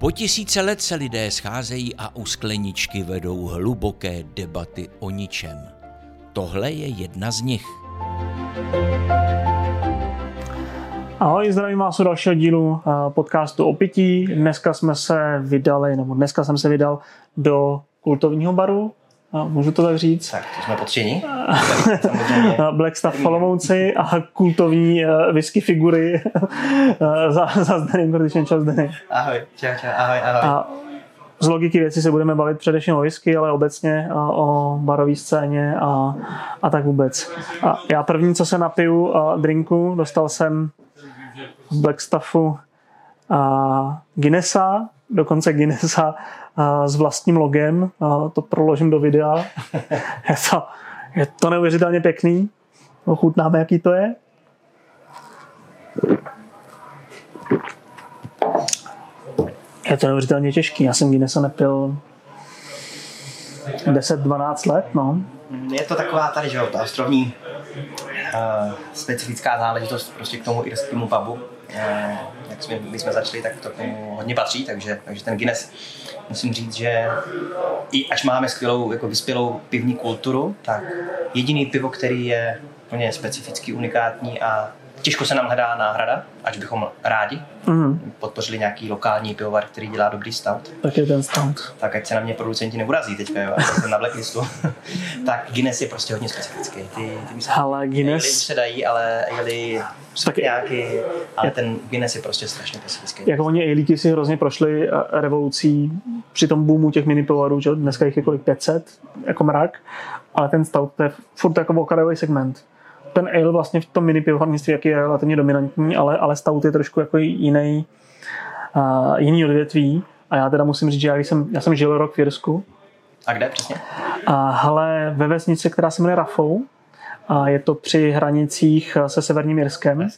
Po tisíce let se lidé scházejí a u skleničky vedou hluboké debaty o ničem. Tohle je jedna z nich. Ahoj, zdravím vás u dalšího dílu eh, podcastu o pití. Dneska jsme se vydali, nebo dneska jsem se vydal do kultovního baru, můžu to tak říct. Tak, to jsme potření. Black Stuff v Olomouci a kultovní uh, whisky figury za, za Zdenem Krtičem. Čau Zdeny. Ahoj, čau, čau, ahoj, ahoj. A z logiky věci se budeme bavit především o whisky, ale obecně o barové scéně a, a tak vůbec. A já první, co se napiju uh, drinku, dostal jsem z Black Stuffu a Guinnessa, dokonce Guinnessa s vlastním logem. To proložím do videa. je, to, je to neuvěřitelně pěkný. Ochutnáme, jaký to je. Je to neuvěřitelně těžký. Já jsem Guinnessa nepil 10-12 let, no. Je to taková tady, že jo, ta ostrovní uh, specifická záležitost prostě k tomu irskému pubu. Uh, jak jsme, my jsme začali, tak to k tomu hodně patří, takže, takže ten Guinness musím říct, že i až máme skvělou, jako vyspělou pivní kulturu, tak jediný pivo, který je úplně specifický, unikátní a těžko se nám hledá náhrada, ať bychom rádi mm. podpořili nějaký lokální pivovar, který dělá dobrý stout. Tak je ten stout. Tak ať se na mě producenti neurazí teďka, jo, jsem na blacklistu. tak Guinness je prostě hodně specifický. Ty, ty myslím, ale Guinness... se dají, ale ale tak nějaký, ale je... ten Guinness je prostě strašně specifický. Jako oni Ejlíky si hrozně prošli eh, revolucí při tom boomu těch mini pivovarů, že dneska jich je kolik 500, jako mrak, ale ten stout to je furt jako okrajový segment ten ale vlastně v tom mini pivovarnictví jak je relativně dominantní, ale, ale stout je trošku jako jiný, uh, jiný odvětví. A já teda musím říct, že já jsem, já jsem žil rok v Jirsku. A kde přesně? A, ale ve vesnici, která se jmenuje Rafou. A je to při hranicích se Severním Jirskem.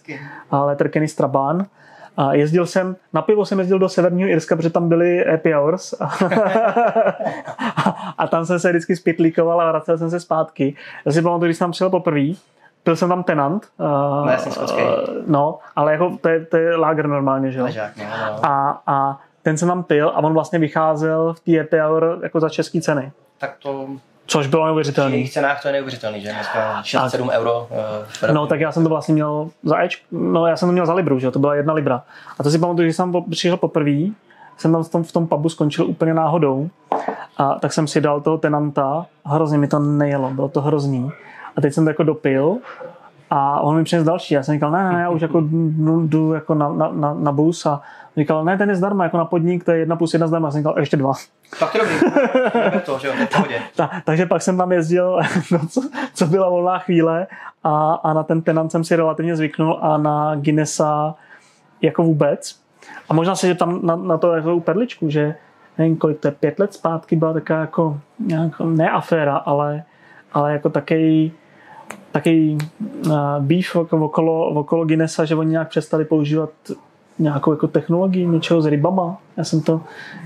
A Letterkenny Strabán. A jezdil jsem, na pivo jsem jezdil do Severního Irska, protože tam byly happy hours. a, a tam jsem se vždycky spětlíkoval a vracel jsem se zpátky. Já si pamatuju, když jsem tam přijel poprvé, byl jsem tam tenant. Uh, no, no, ale jako to je, to je lager normálně, že jo? No, no. A, a ten jsem tam pil a on vlastně vycházel v té happy hour jako za české ceny. Tak to Což bylo neuvěřitelné. V jejich cenách to je neuvěřitelný, že dneska 6-7 euro. Uh, no, tak já jsem to vlastně měl za Ečku, no já jsem to měl za Libru, že to byla jedna Libra. A to si pamatuju, že jsem přišel poprvé, jsem tam v tom, v tom pubu skončil úplně náhodou. A tak jsem si dal toho tenanta, hrozně mi to nejelo, bylo to hrozný. A teď jsem to jako dopil a on mi přinesl další. Já jsem říkal, ne, ne, já už jako jdu, jdu jako na, na, na, na bus a říkal, ne, ten je zdarma, jako na podnik, to je jedna plus jedna zdarma. Já jsem říkal, ještě dva. Tak to dobrý, to, že jo, Ta, takže pak jsem tam jezdil, no, co, co byla volná chvíle a, a na ten tenant jsem si relativně zvyknul a na Guinnessa jako vůbec. A možná se, že tam na, na to jako perličku, že nevím, kolik to je, pět let zpátky byla taková jako, jako ne aféra, ale, ale jako takový takový uh, beef jako okolo, okolo Guinnessa, že oni nějak přestali používat nějakou jako technologii, něčeho s rybama. Já jsem to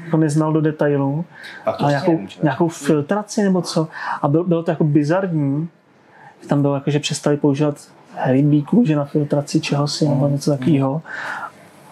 jako neznal do detailů. A nějakou, nevím, nějakou filtraci nebo co. A byl, bylo to jako bizarní. Tam bylo jako, že přestali používat rybí kůže na filtraci čehosi nebo něco takového.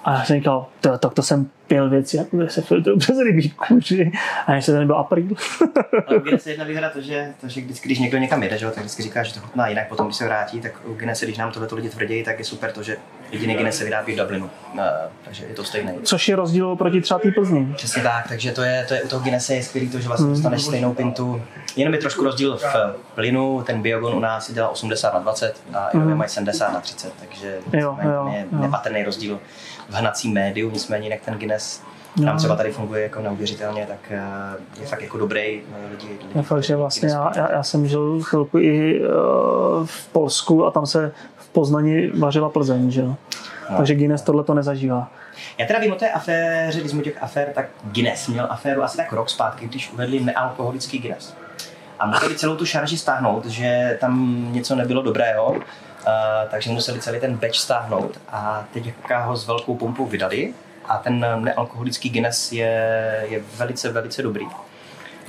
A já jsem říkal, to, to, to jsem pěl věci, jako se filtrují přes rybí kůži. A ještě to nebyl april. Ale u Guinness je jedna výhoda to, že, to, že vždycky, když někdo někam jede, že, tak vždycky říká, že to chutná jinak. Potom, když se vrátí, tak u Guinness, když nám tohle lidi tvrdí, tak je super to, že jediný Guinness se vyrábí v Dublinu. Uh, takže je to stejné. Což je rozdíl proti třeba té Plzni. Přesně tak, takže to je, to je u toho Guinness je skvělý, to, že vlastně mm. dostaneš stejnou pintu. Jenom je trošku rozdíl v plynu, ten Biogon u nás dělá 80 na 20 a mm. mají 70 na 30, takže jo, jo, je jo. nepatrný rozdíl v hnacím médiu, nicméně jinak ten Guinness no. nám třeba tady funguje jako neuvěřitelně, tak eh, je fakt jako dobrý eh, lidi. lidi je fakt, že vlastně já, já, já, jsem žil chvilku i v Polsku a tam se Poznani vařila Plzeň, že jo. No. Takže Guinness tohle to nezažívá. Já teda vím o té aféře, když jsme těch afér, tak Guinness měl aféru asi tak rok zpátky, když uvedli nealkoholický Guinness. A museli celou tu šarži stáhnout, že tam něco nebylo dobrého, uh, takže museli celý ten batch stáhnout a teď ho s velkou pumpou vydali a ten nealkoholický Guinness je, je velice, velice dobrý.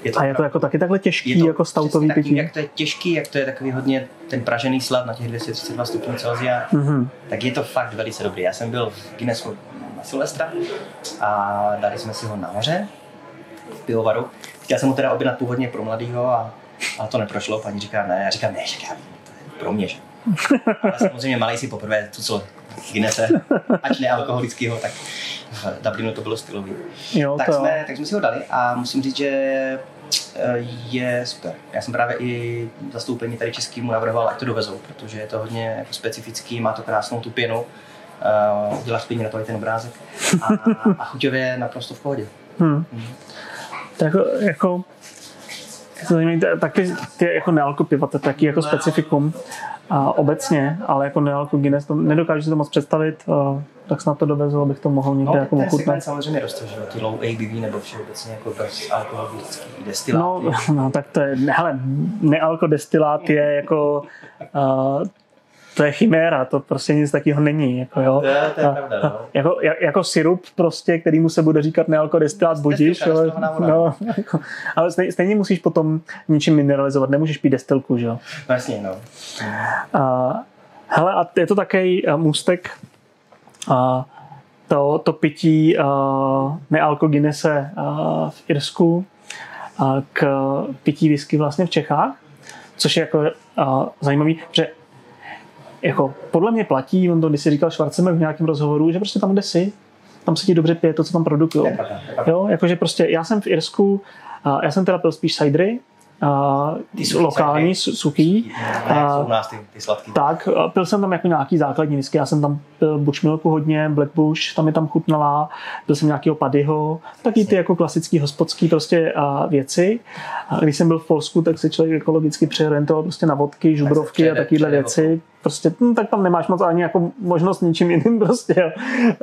Je to A je to jako taky takhle těžký, je to jako stoutový taky, pití? Jak to je těžký, jak to je takový hodně ten pražený slad na těch 232 stupňů Celsia, Mhm. tak je to fakt velice dobrý. Já jsem byl v Guinnessu na Silvestra a dali jsme si ho na moře v pivovaru. Chtěl jsem ho teda objednat původně pro mladýho a, a to neprošlo. Paní říká ne, já říkám ne, že já vím, to je pro mě. Že? Ale samozřejmě malý si poprvé tucl Guinnesse, ať nealkoholického, tak v Dublinu to bylo stylový. Jo, Tak to jsme, tak jsme si ho dali a musím říct, že je super. Já jsem právě i zastoupení tady českýmu navrhoval, ať to dovezou, protože je to hodně jako specifický, má to krásnou tu pěnu, uh, udělá spíně na to i ten obrázek a, a chuťově je naprosto v pohodě. Hmm. Tak jako, je to zajímavé, tak ty, jako nealko piva, to je taky jako specifikum a obecně, ale jako nealko Guinness, to nedokážu si to moc představit, a tak snad to dovezl, abych to mohl někde No, jako ochutnat. samozřejmě roste, že ty low ABV nebo všeobecně jako bez alkoholický destiláty. No, no, tak to je, hele, nealko destilát je jako, uh, to je chiméra, to prostě nic takového není, jako jo. To je- to je pravda, no. Jako, jak- jako sirup prostě, kterýmu se bude říkat nealko destilát, budíš, ale, no, jako, ale stejně, stejně musíš potom ničím mineralizovat, nemůžeš pít destilku, že jo. No jasně, no. A, hele, a je to takový můstek a to, to pití uh, nealko Guinnesse uh, v Irsku a k pití whisky vlastně v Čechách, což je jako uh, zajímavý, že jako podle mě platí, on to když si říkal Schwarzenberg v nějakém rozhovoru, že prostě tam, kde si, tam se ti dobře pije to, co tam produkují. Je je. Jo, jakože prostě já jsem v Irsku, a já jsem teda pil spíš cidery, a Ty suchý lokální, cidery. su- suchý. Ne, A- jsou u nás ty, ty sladký. tak, a pil jsem tam jako nějaký základní whisky, já jsem tam pil Bushmilku hodně, Black Bush, tam mi tam chutnala, pil jsem nějakého Paddyho, taky ty jako klasický hospodský prostě a věci. A když jsem byl v Polsku, tak se člověk ekologicky přeorientoval prostě na vodky, žubrovky a přejde- takovéhle věci. Prostě, hm, tak tam nemáš moc ani jako možnost ničím jiným prostě, jo.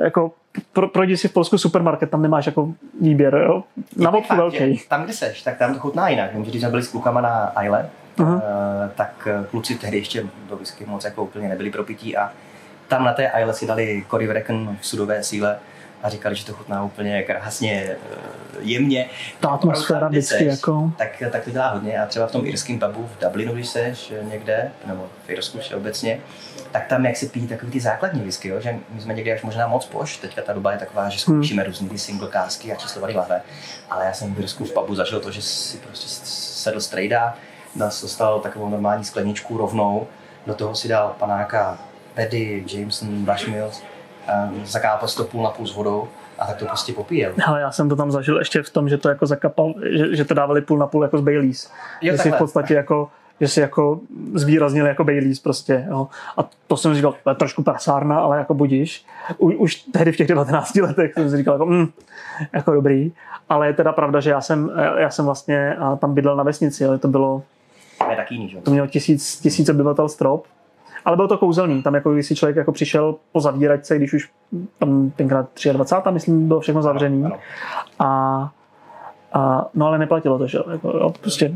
Jako, pro, projdi si v Polsku supermarket, tam nemáš jako výběr, jo. Na vodku velký. Tam, kde seš, tak tam to chutná jinak. Vím, že když jsme byli s klukama na Isle, Mhm. uh, tak eh, kluci tehdy ještě do whisky moc jako úplně nebyli pro pití a tam na té Isle si dali Cory Vrecken v sudové síle a říkali, že to chutná úplně krásně, eh, jemně. Ta atmosféra vždycky jako... Tak, tak to dělá hodně a třeba v tom irském pubu v Dublinu, když seš eh, někde, nebo v Irsku obecně, tak tam jak se pijí takový ty základní whisky, jo? že my jsme někdy až možná moc poš, teďka ta doba je taková, že zkoušíme hmm. různý ty single kásky a číslovaný lahve, ale já jsem v Irsku v pubu zažil to, že si prostě sedl strejda, nás dostal takovou normální skleničku rovnou, do toho si dal panáka Paddy, Jameson, Bushmills, um, zakápal si to půl na půl s vodou a tak to prostě popíjel. Ale já jsem to tam zažil ještě v tom, že to jako zakapal, že, že to dávali půl na půl jako z Baileys. Jo, že si v podstatě jako že si jako zvýraznili jako Baileys prostě, jo. A to jsem říkal, to je trošku prasárna, ale jako budíš. U, už tehdy v těch 19 letech jsem si říkal, jako, mm, jako dobrý. Ale je teda pravda, že já jsem, já jsem vlastně tam bydlel na vesnici, ale to bylo, To je taky jiný, že? to mělo tisíc, tisíc obyvatel strop. Ale bylo to kouzelný, tam jako když si člověk jako přišel po zavíračce, když už tam tenkrát 23. myslím, bylo všechno zavřený. A, a, no ale neplatilo to, že. Jako, jo, prostě,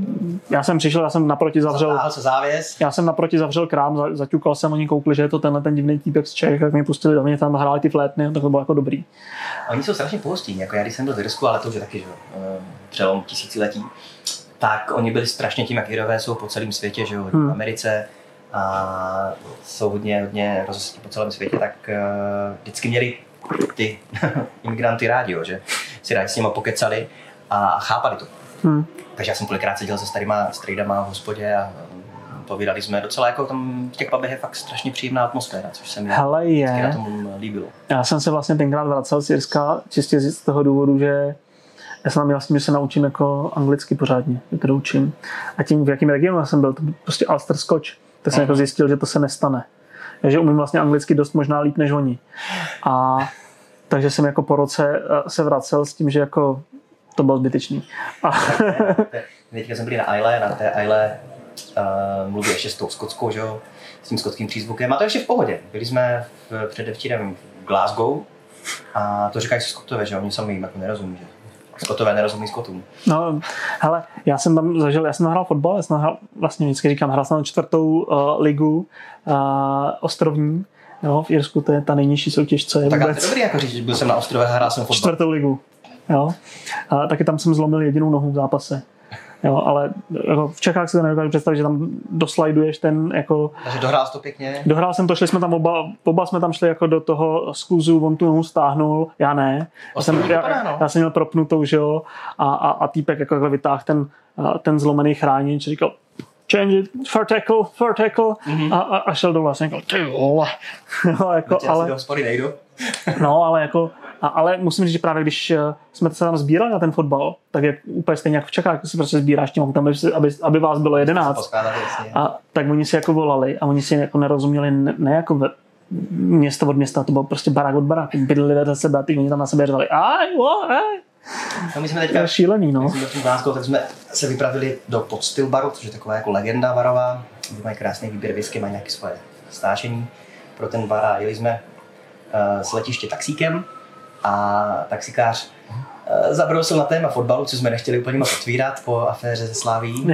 já jsem přišel, já jsem naproti zavřel, Zatáhl se závěs, já jsem naproti zavřel krám, za- zaťukal jsem, oni koukli, že je to tenhle ten divný týpek z Čech, tak mě pustili do mě, tam hráli ty flétny, tak to bylo jako dobrý. A Oni jsou strašně pohostinní, jako já když jsem byl v Irsku, ale to už je taky, že jo, eh, přelom tisíciletí, tak oni byli strašně tím, jak Irové jsou po celém světě, že jo, Hmm. v Americe a jsou hodně, hodně rozhodnutí po celém světě, tak uh, vždycky měli ty imigranty rádi, jo, že si rádi s nimi pokecali a chápali to. Hm. Takže já jsem kolikrát seděl se starýma strejdama v hospodě a povídali jsme docela jako tam v těch pubech je fakt strašně příjemná atmosféra, což se mi Hele vždycky na je, tom líbilo. já jsem se vlastně tenkrát vracel z Jirska čistě z toho důvodu, že já jsem měl s tím, že se naučím jako anglicky pořádně, že to učím. A tím, v jakém regionu jsem byl, to byl prostě Ulster Scotch. Tak jsem jako zjistil, že to se nestane. Takže umím vlastně anglicky dost možná líp než oni. A takže jsem jako po roce eh, se vracel s tím, že jako to bylo zbytečný. A, teďka jsme byli na Isle, na té Isle uh, mluví ještě s tou skotskou, že jo, s tím skotským přízvukem. A to ještě v pohodě. Byli jsme v, předevčírem v Glasgow a to říkají skotové, že oni sami jim jako nerozumí, že skotové nerozumí skotům. no, hele, já jsem tam zažil, já jsem tam hrál fotbal, já jsem hrál, vlastně vždycky říkám, hrál jsem tam čtvrtou uh, ligu uh, ostrovní, jo, v Irsku to je ta nejnižší soutěž, co je Tak to vůbec. je dobrý jako říct, byl jsem na ostrově a hrál jsem fotbal. čtvrtou ligu. Jo. A taky tam jsem zlomil jedinou nohu v zápase. Jo, ale jako v Čechách si to nedokážu představit, že tam doslajduješ ten jako... Takže dohrál jsi to pěkně? Dohrál jsem to, šli jsme tam oba, oba jsme tam šli jako do toho skluzu, on tu nohu stáhnul, já ne. Já jsem, já, no. já jsem měl propnutou, že jo, a, a, a týpek jako, jako vytáhl ten, ten zlomený chránič, říkal, change it, for tackle, for tackle mm-hmm. a, a, a šel a jsem říkal, ty vole. no, jako, ale, do hospody nejdu. no, ale jako a, ale musím říct, že právě když eh, jsme se tam sbírali na ten fotbal, tak je úplně stejně jako v Čechách, si prostě sbíráš tím tam, aby, aby vás bylo jedenáct. A tak oni si jako volali a oni si jako nerozuměli ne, ne jako ve, město od města, to bylo prostě barák od baráku, bydleli vedle sebe a ty oni tam na sebe řvali aj, aj. No my jsme teďka, šílený, no. Jsme Glasgow, tak jsme se vypravili do Podstyl baru, což je taková jako legenda barová, kde mají krásný výběr whisky, mají nějaké svoje stášení pro ten bar a jeli jsme uh, s letiště taxíkem a taxikář uh, zabrousil na téma fotbalu, co jsme nechtěli úplně moc otvírat po aféře ze Slaví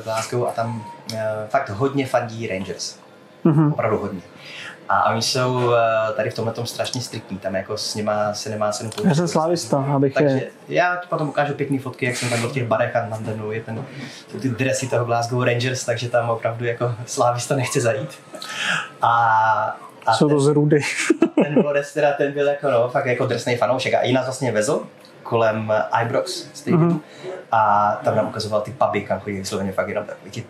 v Glasgow a tam uh, fakt hodně fandí Rangers. Mm-hmm. Opravdu hodně. A oni jsou uh, tady v tomhle tom strašně striktní, tam jako s nima se nemá cenu. Já jsem slávista, abych Takže je... já ti potom ukážu pěkné fotky, jak jsem tam v těch barech a tam je ten, jsou ty dresy toho Glasgow Rangers, takže tam opravdu jako slávista nechce zajít. A a Jsou to z rudy. ten Boris teda ten byl jako, no, fakt jako drsný fanoušek a i nás vlastně vezl kolem Ibrox Stadium mm-hmm. a tam nám ukazoval ty puby, kam chodí vysloveně fakt jenom takový ti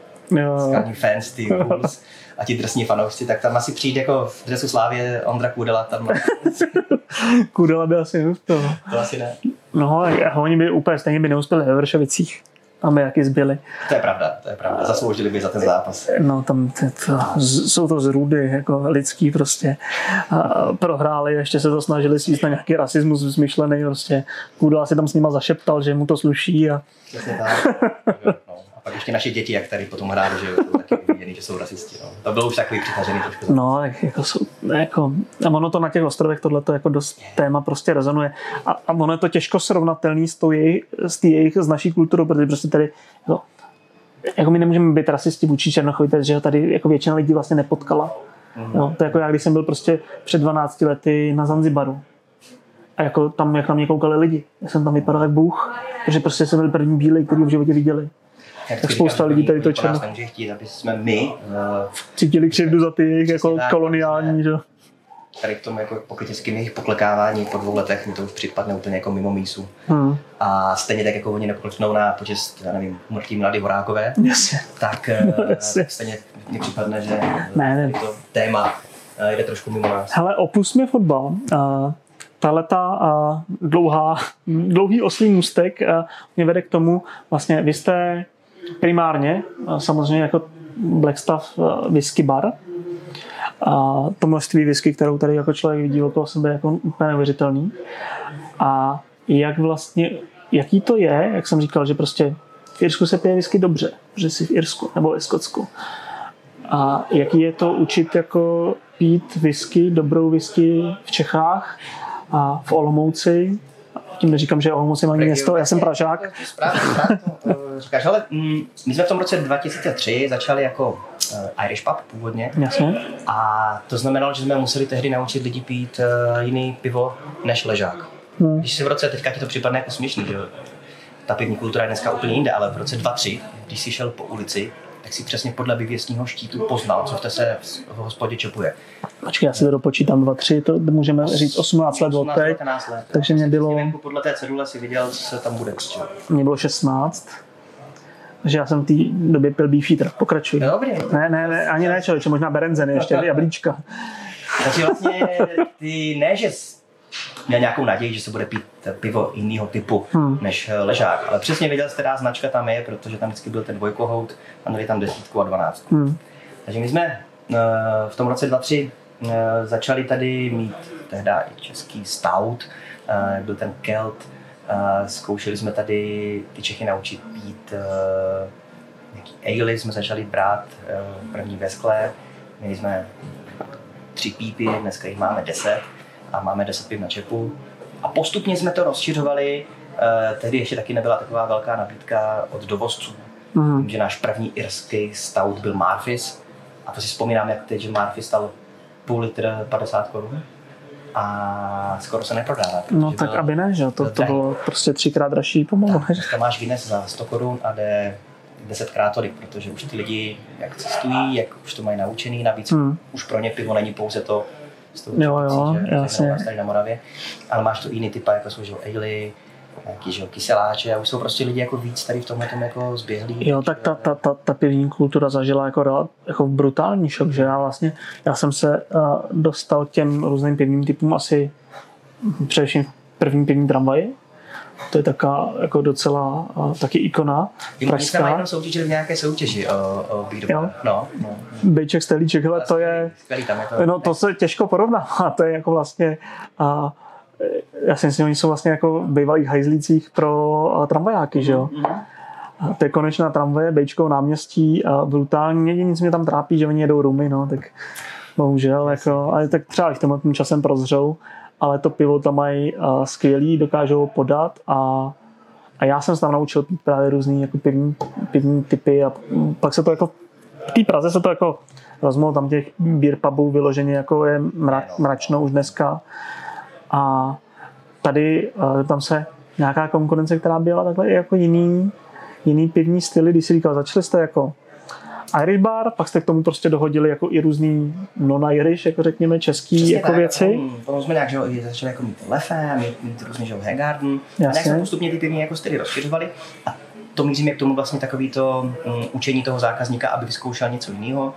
fans, ty Bulls a ti drsní fanoušci, tak tam asi přijde jako v dresu Slávě Ondra Kudela tam. Kudela by asi neuspěl. To asi ne. No, oni by úplně stejně by neuspěli ve Vršovicích tam by jaký zbyli. To je pravda, to je pravda. Zasloužili by za ten zápas. No tam to, to, jsou to zrůdy, jako lidský prostě. A prohráli, ještě se to snažili svíst na nějaký rasismus zmyšlený prostě. Kudla si tam s nima zašeptal, že mu to sluší a... tak. no. A pak ještě naše děti, jak tady potom hráli, že jo, taky viděli, že jsou rasisti. No. To bylo už takový přitažený trošku. No, tak jako, jsou, jako, a ono to na těch ostrovech tohle jako dost téma prostě rezonuje. A, a ono je to těžko srovnatelný s, tou jejich, s, jejich, s naší kulturou, protože prostě tady jako, jako my nemůžeme být rasisti vůči Černochovi, že tady jako většina lidí vlastně nepotkala. Mm. Jo, to je jako já, když jsem byl prostě před 12 lety na Zanzibaru. A jako tam, jak na mě koukali lidi. Já jsem tam vypadal jak bůh, protože prostě jsem byl první bílej, který v životě viděli jak tak spousta lidí tady to černo. nemůže chtít, aby jsme my uh, cítili křivdu za ty jejich jako koloniální, že? Tady k tomu jako pokryteckým jejich poklekávání po dvou letech mi to už připadne úplně jako mimo mísu. Hmm. A stejně tak jako oni nepokleknou na počest, já nevím, umrtí Mladý Horákové, yes. tak yes. Eh, stejně mi připadne, že ne, ne. to téma jde trošku mimo nás. Hele, opustme fotbal. Uh, tahle ta dlouhá, dlouhý oslý můstek mě vede k tomu, vlastně vy jste primárně samozřejmě jako Blackstaff whisky bar. A to množství whisky, kterou tady jako člověk vidí okolo sebe, jako úplně neuvěřitelný. A jak vlastně, jaký to je, jak jsem říkal, že prostě v Irsku se pije whisky dobře, že si v Irsku nebo ve Skotsku. A jaký je to učit jako pít whisky, dobrou whisky v Čechách a v Olomouci tím neříkám, že Olomouc je malé město, já jsem Pražák. Správně, správně to, to říkáš, ale mm, my jsme v tom roce 2003 začali jako uh, Irish pub původně. Jasně. A to znamenalo, že jsme museli tehdy naučit lidi pít uh, jiný pivo než ležák. Hmm. Když si v roce, teďka ti to připadne jako směšný, že ta pivní kultura je dneska úplně jinde, ale v roce 2003, když jsi šel po ulici, tak si přesně podle vyvěstního štítu poznal, co v té se v hospodě čepuje. Počkej, já si to dopočítám, dva, tři, to můžeme říct 18 let od teď. let. Takže mě bylo... Podle té cedule si viděl, co se tam bude. Mě bylo 16. Takže já jsem v té době pil Beefeater. Pokračuj. Dobrý. Ne, ne, ne, ani ne, člověče, možná Berenzeny ještě, jablíčka. Takže vlastně ty ne, že měl nějakou naději, že se bude pít pivo jiného typu hmm. než ležák. Ale přesně věděl, která značka tam je, protože tam vždycky byl ten dvojkohout a měli tam desítku a dvanáctku. Hmm. Takže my jsme eh, v tom roce 2003 eh, začali tady mít tehdy i český stout, eh, byl ten Kelt, zkoušeli jsme tady ty Čechy naučit pít nějaký ale, jsme začali brát první ve skle, měli jsme tři pípy, dneska jich máme deset a máme 10 piv na čepu. A postupně jsme to rozšiřovali, eh, tehdy ještě taky nebyla taková velká nabídka od dovozců. Mm. Vím, že náš první irský stout byl Marfis a to si vzpomínám, jak teď, že Marfis stal půl litr 50 korun. a skoro se neprodává. No tak byl, aby ne, že to, to bylo prostě třikrát dražší pomalu. Tam máš Guinness za 100 korun a jde desetkrát tolik, protože už ty lidi jak cestují, jak už to mají naučený, navíc hmm. už pro ně pivo není pouze to, s tou jo, jo, že, jasně. Tady na Moravě, ale máš to jiný typa, jako jsou že ale, nějaký že, kyseláče a už jsou prostě lidi jako víc tady v tomhle tom jako zběhlí. Jo, tak ta, ta, ta, ta pivní kultura zažila jako, jako brutální šok, že já vlastně, já jsem se uh, dostal těm různým pivním typům asi především v prvním pivní tramvaji, to je taká jako docela uh, taky ikona. Pražská. Oni soutěžili v nějaké soutěži o, o No, no. Bejček, Stelíček, hele, to je, skvělý, tam je to, no to se těžko porovná, to je jako vlastně uh, já si myslím, oni jsou vlastně jako bývalých hajzlících pro uh, tramvajáky, že jo. Mm-hmm. To je konečná tramvaje, Bejčkou náměstí a brutální. Jediný, co mě tam trápí, že oni jedou rumy, no, tak bohužel, jako, ale tak třeba v tomhle časem prozřou ale to pivo tam mají uh, skvělý, dokážou ho podat a, a já jsem se tam naučil pít právě různý jako pivní, pivní typy a pak se to jako v té Praze se to jako rozmohl, tam těch beer pubů vyloženě jako je mra, mračno už dneska. A tady uh, tam se nějaká konkurence, která byla takhle jako jiný, jiný pivní styly, když si říkal, začali jste jako Irish bar, pak jste k tomu prostě dohodili jako i různý non-Irish, jako řekněme, český Přesně jako tak, věci. Potom jsme nějak, že začali jako mít Lefe, mít, mít různý, že Hegarden. A nějak jsme postupně ty pivní jako styly rozšiřovali. A to míříme k tomu vlastně takový to um, učení toho zákazníka, aby vyzkoušel něco jiného.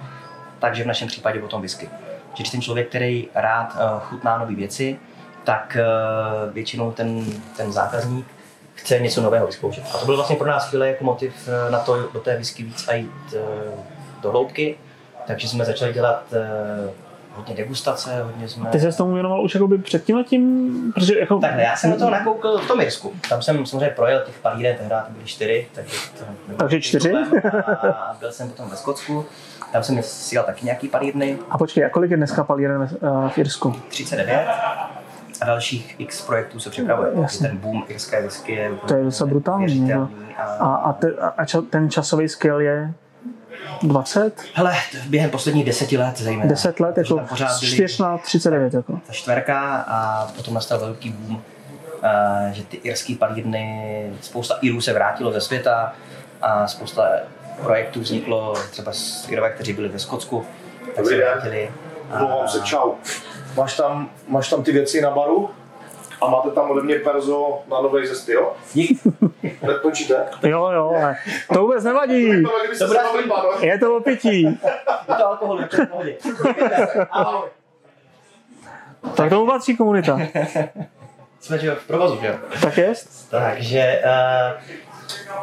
Takže v našem případě potom whisky. Že ten člověk, který rád uh, chutná nové věci, tak uh, většinou ten, ten zákazník chce něco nového vyzkoušet. A to byl vlastně pro nás chvíle jako motiv eh, na to do té whisky víc a jít eh, do hloubky. Takže jsme začali dělat eh, hodně degustace, hodně jsme... Ty se s tomu věnoval už jakoby před tím letím? Protože jako... Takhle, já jsem do toho nakoukl v tom Jirsku. Tam jsem samozřejmě projel těch palíren, tehdy to byly čtyři, takže to Takže čtyři? A byl jsem potom ve Skotsku. Tam jsem si taky nějaký palírny. A počkej, a kolik je dneska palíren v Jirsku? 39 a dalších x projektů se připravuje. Jasně. Ten boom irské whisky je To je docela brutální. No. A, a, a, te, a ča, ten časový skill je 20? Hele, během posledních deseti let zejména. 10 let, jako 4 na 39. Jako. Ta čtverka a potom nastal velký boom, že ty irské palírny, spousta Irů se vrátilo ze světa a spousta projektů vzniklo třeba s Irové, kteří byli ve Skotsku, tak se vrátili. Omlouvám se, čau. Máš tam, máš tam ty věci na baru? A máte tam ode mě perzo na nové zesty, jo? Dík. Nekončíte? Jo, jo, to vůbec nevadí. To bude je to opití. Je to alkohol, je to pohodě. Ahoj. Tak tomu patří komunita. Jsme že v provozu, že jo? Tak jest. Takže uh,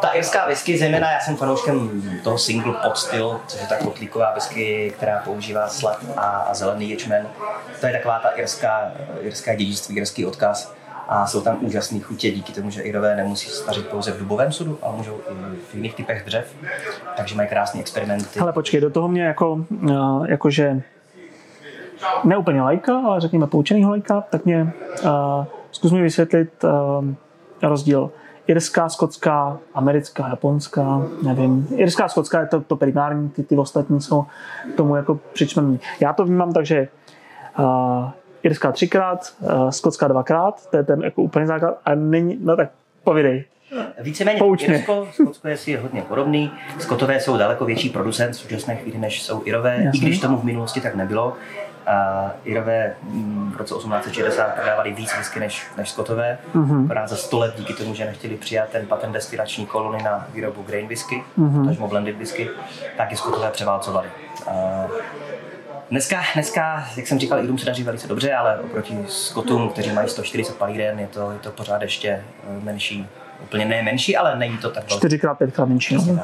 ta irská whisky, zejména já jsem fanouškem toho single pot styl, což je ta kotlíková whisky, která používá slad a, a zelený ječmen. To je taková ta irská, irská dědictví, irský odkaz. A jsou tam úžasné chutě díky tomu, že Irové nemusí stařit pouze v dubovém sudu, ale můžou i v jiných typech dřev. Takže mají krásné experimenty. Ale počkej, do toho mě jako, uh, jakože ne úplně lajka, ale řekněme poučenýho lajka, tak mě uh, zkus mi vysvětlit uh, rozdíl irská, skotská, americká, japonská, nevím. Irská, skotská je to, to primární, ty, ty ostatní jsou tomu jako přičmení. Já to vnímám tak, že uh, irská třikrát, uh, skotská dvakrát, to je ten jako úplně základ a není, no tak povídej. Víceméně Poučně. Irsko, Skotsko je si hodně podobný. Skotové jsou daleko větší producent v současné chvíli, než jsou Irové, Jasný. i když tomu v minulosti tak nebylo. A Irové mm, v roce 1860 prodávali víc whisky než, než Skotové. Mm-hmm. za 100 let díky tomu, že nechtěli přijat ten patent destilační kolony na výrobu grain whisky, mm-hmm. takže blended whisky, tak i Skotové převálcovali. A Dneska, dneska, jak jsem říkal, Irům se daří velice dobře, ale oproti Skotům, kteří mají 140 palíren, je to, je to pořád ještě eh, menší, úplně ne menší, ale není to tak Čtyřikrát, pětkrát menší. No.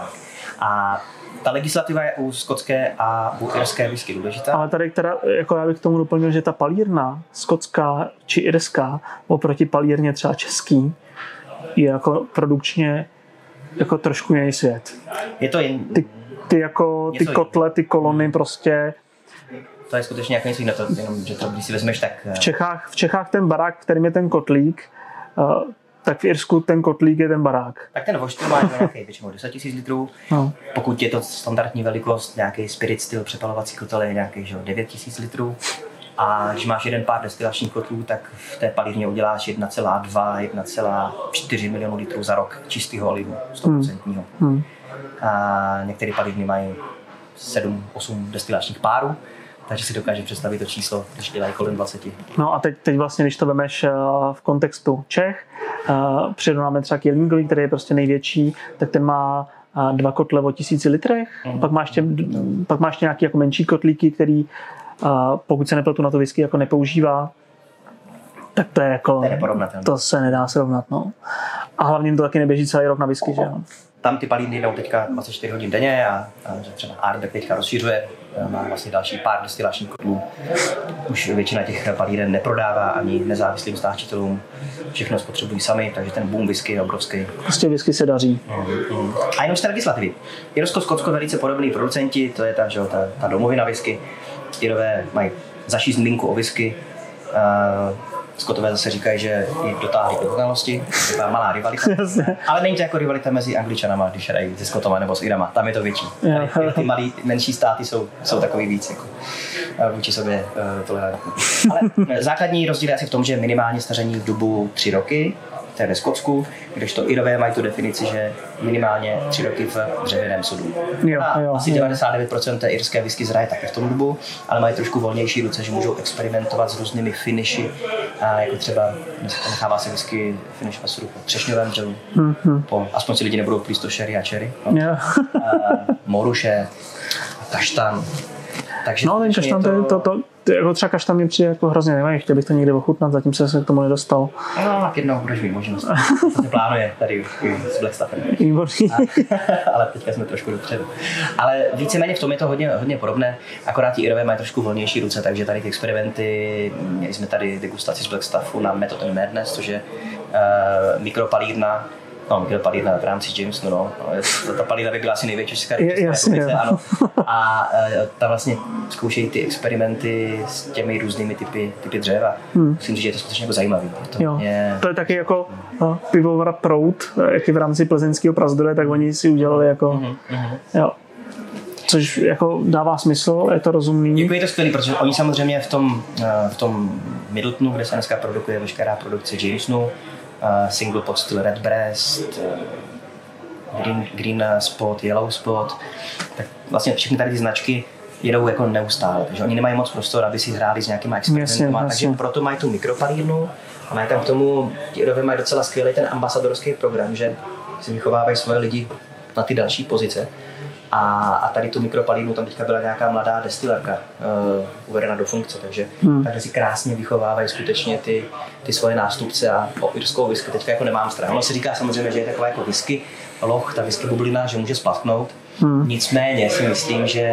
A ta legislativa je u skotské a u irské whisky důležitá. Ale tady teda, jako já bych k tomu doplnil, že ta palírna skotská či irská oproti palírně třeba český je jako produkčně jako trošku jiný svět. Je to jen... Ty, ty jako, ty kotle, ty kolony prostě to je skutečně jako něco jiného, jenom, že to, když si vezmeš, tak... V Čechách, v Čechách ten barák, kterým je ten kotlík, uh, tak v Irsku ten kotlík je ten barák. Tak ten voštil má nějaký většinou 10 000 litrů. No. Pokud je to standardní velikost, nějaký spirit styl přepalovací kotel je nějaký že 9 000 litrů. A když máš jeden pár destilačních kotlů, tak v té palírně uděláš 1,2, 1,4 milionu litrů za rok čistého olivu, 100%. Hmm. A některé palírny mají 7-8 destilačních párů, takže si dokáže představit to číslo, když dělají kolem 20. No a teď, teď vlastně, když to vemeš eh, v kontextu Čech, uh, přirovnáme třeba Jelínkový, který je prostě největší, tak ten má eh, dva kotle o tisíci litrech, mm. pak máš ještě, pak máš nějaký jako menší kotlíky, který pokud se nepletu na to whisky jako nepoužívá, tak to je jako, to se nedá srovnat. No. A hlavně to taky neběží celý rok na whisky, že jo tam ty palíny jdou teďka 24 hodin denně a, a třeba Ardbeg teďka rozšířuje, má vlastně další pár destilačních kotlů. Už většina těch palíren neprodává ani nezávislým stáčitelům, všechno spotřebují sami, takže ten boom whisky je obrovský. Prostě whisky se daří. Mm, A jenom z té legislativy. Irsko, Skotsko velice podobný producenti, to je ta, že, ta, ta domovina whisky. Irové mají zaší zmínku o whisky. Uh, Skotové zase říkají, že ji dotáhli k dokonalosti, je malá rivalita. Ale není to jako rivalita mezi Angličanama, když hrají se Skotama nebo s Irama, tam je to větší. Tady, ty malý, menší státy jsou, jsou takový víc jako, eh, vůči sobě uh, tolerantní. Ale eh, základní rozdíl je asi v tom, že minimálně staření v dobu tři roky, to je ve Skotsku, když to Irové mají tu definici, že minimálně tři roky v dřevěném sudu. Jo, a jo, asi jo. 99% té irské whisky zraje také v tom dobu, ale mají trošku volnější ruce, že můžou experimentovat s různými finishy, a jako třeba nechává se whisky finish v sudu po třešňovém dřevu, mm-hmm. po, aspoň si lidi nebudou plíst to sherry a cherry. No. A, moruše, kaštan, takže no, ten kaštan, to, to, to, to, jako třeba kaštan mi přijde jako hrozně nevím, chtěl bych to někde ochutnat, zatím se k tomu nedostal. No, tak jednou budeš mít možnost. To se plánuje tady s Blackstaffem. ale teďka jsme trošku dopředu. Ale víceméně v tom je to hodně, hodně podobné, akorát ti Irové mají trošku volnější ruce, takže tady ty experimenty, měli jsme tady degustaci z Blackstaffu na Method Madness, což je uh, mikropalírna, No, Miguel Palina v rámci Jamesu, no. no ta Palina by byla asi největší česká republice, ano. A e, tam vlastně zkoušejí ty experimenty s těmi různými typy, typy dřeva. Hmm. Myslím, že je to skutečně jako zajímavý. To, jo. Je... to je taky jako no, pivovar Prout, jak je v rámci plzeňského prazdroje, tak oni si udělali jako, mm-hmm. jo. Což jako dává smysl, je to rozumný. Jako je to skvělý, protože oni samozřejmě v tom, e, v tom Middletonu, kde se dneska produkuje veškerá produkce Jamesonu, single pod styl Red Breast, uh, green, green Spot, Yellow Spot, tak vlastně všechny tady ty značky jedou jako neustále, takže oni nemají moc prostor, aby si hráli s nějakýma experimentama, takže proto mají tu mikropalírnu a mají tam k tomu, ti mají docela skvělý ten ambasadorský program, že si vychovávají svoje lidi na ty další pozice. A, a tady tu mikropalínu, tam teďka byla nějaká mladá destilerka uh, uvedena do funkce, takže, hmm. takže si krásně vychovávají skutečně ty, ty svoje nástupce a o irskou whisky teďka jako nemám strach. Ono se říká samozřejmě, že je taková jako whisky loch, ta whisky bublina, že může splasknout. Hmm. Nicméně si myslím, že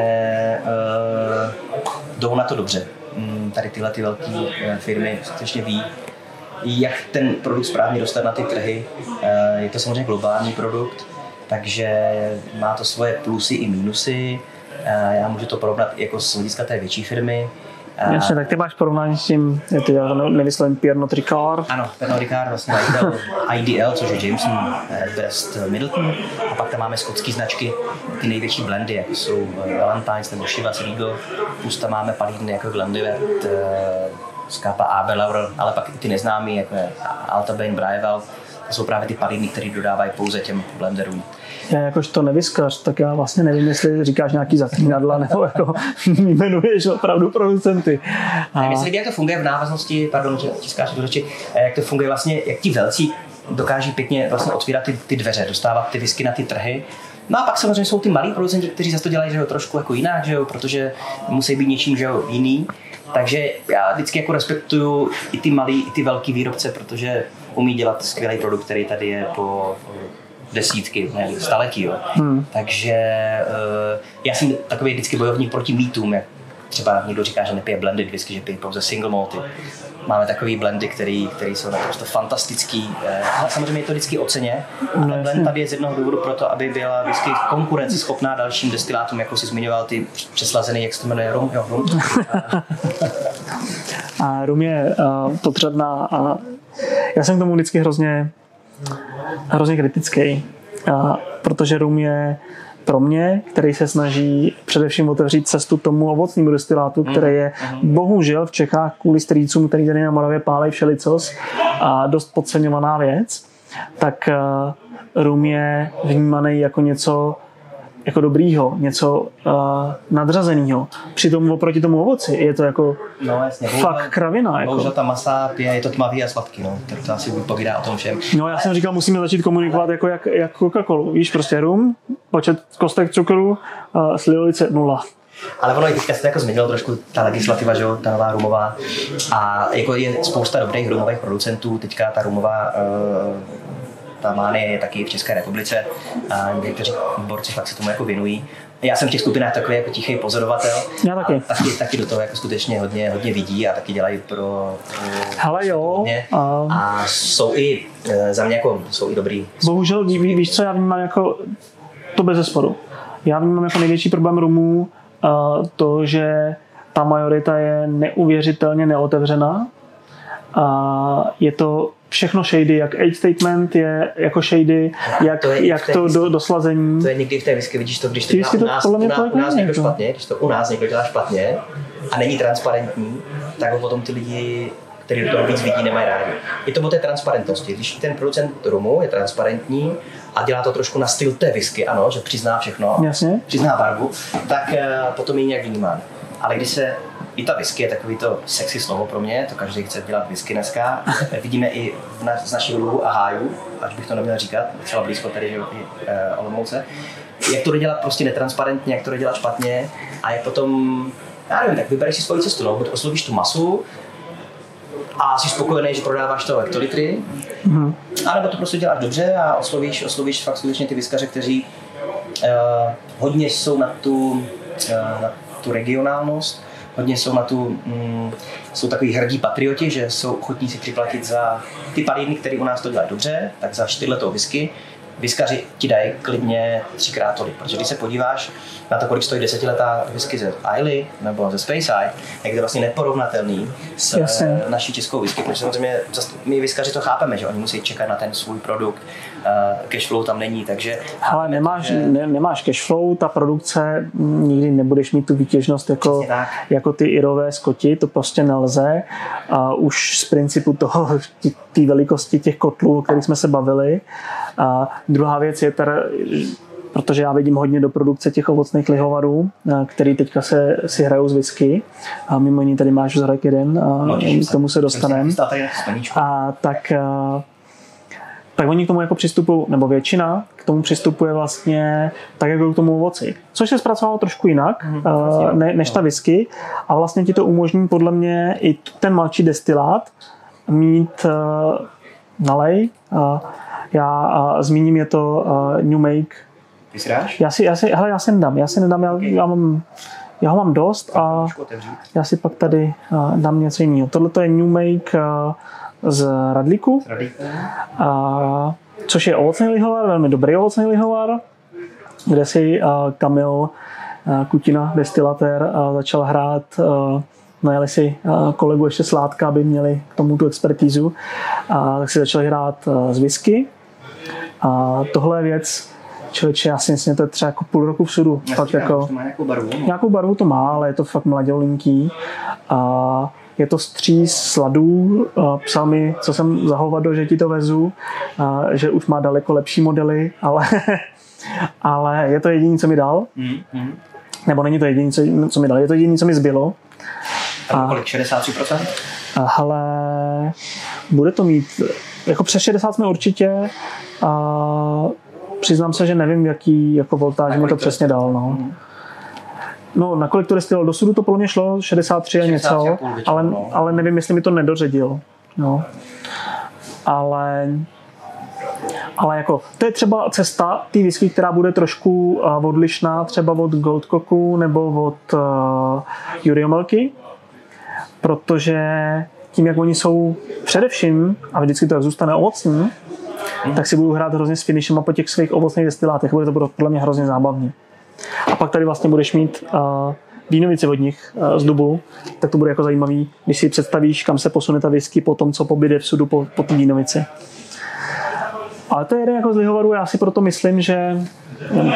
uh, jdou na to dobře. Um, tady tyhle ty velké uh, firmy skutečně ví, jak ten produkt správně dostat na ty trhy. Uh, je to samozřejmě globální produkt, takže má to svoje plusy i minusy. Já můžu to porovnat jako z hlediska té větší firmy. Jasně, tak ty máš porovnání s tím, ty nevyslovím Pernod Ricard. Ano, Pernod Ricard, vlastně majitel IDL, což je Jameson Best Middleton. A pak tam máme skotské značky, ty největší blendy, jako jsou eh, Valentine's nebo Chivas Regal. Plus tam máme palídny jako Glenlivet, Skapa eh, Abel ale pak i ty neznámý, jako je Alta Bane Braival. To jsou právě ty palídny, které dodávají pouze těm blenderům já jakož to nevyskař, tak já vlastně nevím, jestli říkáš nějaký zaklínadla nebo jako jmenuješ opravdu producenty. A... Nevím, jestli jak to funguje v návaznosti, pardon, že tiskáš do řeči, eh, jak to funguje vlastně, jak ti velcí dokáží pěkně vlastně otvírat ty, ty dveře, dostávat ty whisky na ty trhy, No a pak samozřejmě jsou ty malí producenti, kteří zase to dělají že jo, trošku jako jinak, že jo, protože musí být něčím že jo, jiný. Takže já vždycky jako respektuju i ty malý, i ty velký výrobce, protože umí dělat skvělý produkt, který tady je po desítky, ne, staletí. Jo. Hmm. Takže uh, já jsem takový vždycky bojovník proti mýtům, jak třeba někdo říká, že nepije blended whisky, že pije pouze single malty. Máme takový blendy, který, který jsou naprosto fantastický. Eh, ale samozřejmě je to vždycky o ceně. No, blend tady je z jednoho důvodu proto, aby byla whisky konkurenceschopná dalším destilátům, jako si zmiňoval ty přeslazený, jak se to jmenuje, rum. Jo, rum. a rum je uh, potřebná a já jsem k tomu vždycky hrozně hrozně kritický, a, protože rum je pro mě, který se snaží především otevřít cestu tomu ovocnému destilátu, který je bohužel v Čechách kvůli strýcům, který tady na Moravě pálej všelicos a dost podceňovaná věc, tak eh, rum je vnímaný jako něco jako dobrýho, něco uh, nadřazeného. Přitom oproti tomu ovoci je to jako No jasně. fakt kravina. Jako. Bohužel ta masa pije, je to tmavý a sladký, no. Tak to asi povídá o tom všem. No já jsem říkal, musíme začít komunikovat jako jak, jak Coca-Colu. Víš, prostě rum, počet kostek cukru, uh, slivolice nula. Ale ono i teďka se to jako změnilo trošku ta legislativa, že jo, ta nová rumová. A jako je spousta dobrých rumových producentů, teďka ta rumová uh, ta mánie je taky v České republice a někteří borci fakt se tomu jako věnují. Já jsem v těch skupinách takový jako tichý pozorovatel. Já taky. A taky, taky do toho jako skutečně hodně, hodně vidí a taky dělají pro, pro Hele jo, hodně. a- A jsou i, eh, za mě jako, jsou i dobrý. Bohužel, ví, ví- víš, co já vnímám jako to bez zesporu. Já vnímám jako největší problém rumů uh, to, že ta majorita je neuvěřitelně neotevřená. A je to všechno shady, jak age statement je jako shady, jak To to, je- jak to do, doslazení. To je někdy v té whisky, vidíš to, když to dělá u to nás, podle mě u nás, u nás někdo jako. špatně, když to u nás někdo dělá špatně a není transparentní, tak ho potom ty lidi který do toho víc vidí, nemají rádi. Je to o té transparentnosti. Když ten producent rumu je transparentní a dělá to trošku na styl té whisky, ano, že přizná všechno, Jasně. přizná barvu, tak eh, potom je nějak vnímán. Ale když se i ta whisky je takový to sexy slovo pro mě, to každý chce dělat whisky dneska. Vidíme i v na, z našich luhu a hájů, až bych to neměl říkat, docela blízko tady i e, Olomouce, jak to dělat prostě netransparentně, jak to dělat špatně a jak potom, já nevím, tak vybereš si svoji cestu, no, buď oslovíš tu masu, a jsi spokojený, že prodáváš to hektolitry, mm-hmm. anebo to prostě děláš dobře a oslovíš, oslovíš fakt skutečně ty vyskaře, kteří uh, hodně jsou na tu, uh, na tu regionálnost, hodně jsou na tu, mm, jsou takový hrdí patrioti, že jsou ochotní si připlatit za ty parýdny, které u nás to dělají dobře, tak za čtyřletou whisky, Vyskaři ti dají klidně třikrát tolik, protože když se podíváš na to, kolik stojí desetiletá whisky ze Ailey nebo ze Space Eye, je to vlastně neporovnatelný s Jasně. eh, naší českou whisky, protože samozřejmě my vyskaři to chápeme, že oni musí čekat na ten svůj produkt, eh, cash flow tam není, takže Ale nemáš, že- ne, nemáš cash flow, ta produkce mm, nikdy nebudeš mít tu výtěžnost jako, jako ty irové skoti, to prostě nelze. A už z principu toho, té velikosti těch kotlů, o kterých jsme se bavili. A druhá věc je teda, protože já vidím hodně do produkce těch ovocných lihovarů, který teďka se si hrajou z whisky. A mimo jiný tady máš vzorek jeden a No, k tomu se dostaneme. A tak, a, tak oni k tomu jako přistupují, nebo většina k tomu přistupuje vlastně tak, jako k tomu ovoci. Což se zpracovalo trošku jinak, mm, ne, než ta whisky. A vlastně ti to umožní podle mě i ten mladší destilát mít uh, nalej. Uh, já a zmíním je to uh, New Make. Ty si dáš? Já si, já si, hele, já si nedám, já si nedám, já, já, mám, já ho mám dost a já si pak tady uh, dám něco jiného. Tohle to je New Make uh, z Radlíku, a, což je ovocný lihovar, velmi dobrý ovocný lihovar, kde si uh, Kamil uh, Kutina, destilatér, uh, začal hrát uh, najeli si kolegu ještě Sládka, aby měli k tomu tu expertízu, a tak si začali hrát z whisky. A tohle je věc, člověče, já si myslím, že to je třeba jako půl roku všudu. Fakt jako, to má nějakou barvu. no. Nějakou barvu to má, ale je to fakt mladělinký. A je to stříz sladů. A Psal mi, co jsem za hovado, že ti to vezu, že už má daleko lepší modely, ale, ale je to jediné, co mi dal. Mm, mm. Nebo není to jediné, co, co mi dal, je to jediné, co mi zbylo. A kolik? 63%? Ale bude to mít, jako přes 60 jsme určitě, a přiznám se, že nevím, jaký jako voltáž mi to to přesně dal. No. No, na kolik to destiloval? Dosud to podle mě šlo 63 a něco, 63,5 většinou, ale, no. ale nevím, jestli mi to nedoředil. No. Ale, ale jako, to je třeba cesta té whisky, která bude trošku uh, odlišná třeba od Goldcocku nebo od uh, Juriomilky, protože tím, jak oni jsou především, a vždycky to tak zůstane ovocní, tak si budou hrát hrozně s finishem a po těch svých ovocných destilátech. Bude to podle mě hrozně zábavný. A pak tady vlastně budeš mít uh, vínovici od nich uh, z dubu, tak to bude jako zajímavý, když si představíš, kam se posune ta whisky po tom, co pobyde všudu po, po té vínovici. ale to je jeden jako z lihovarů, já si proto myslím, že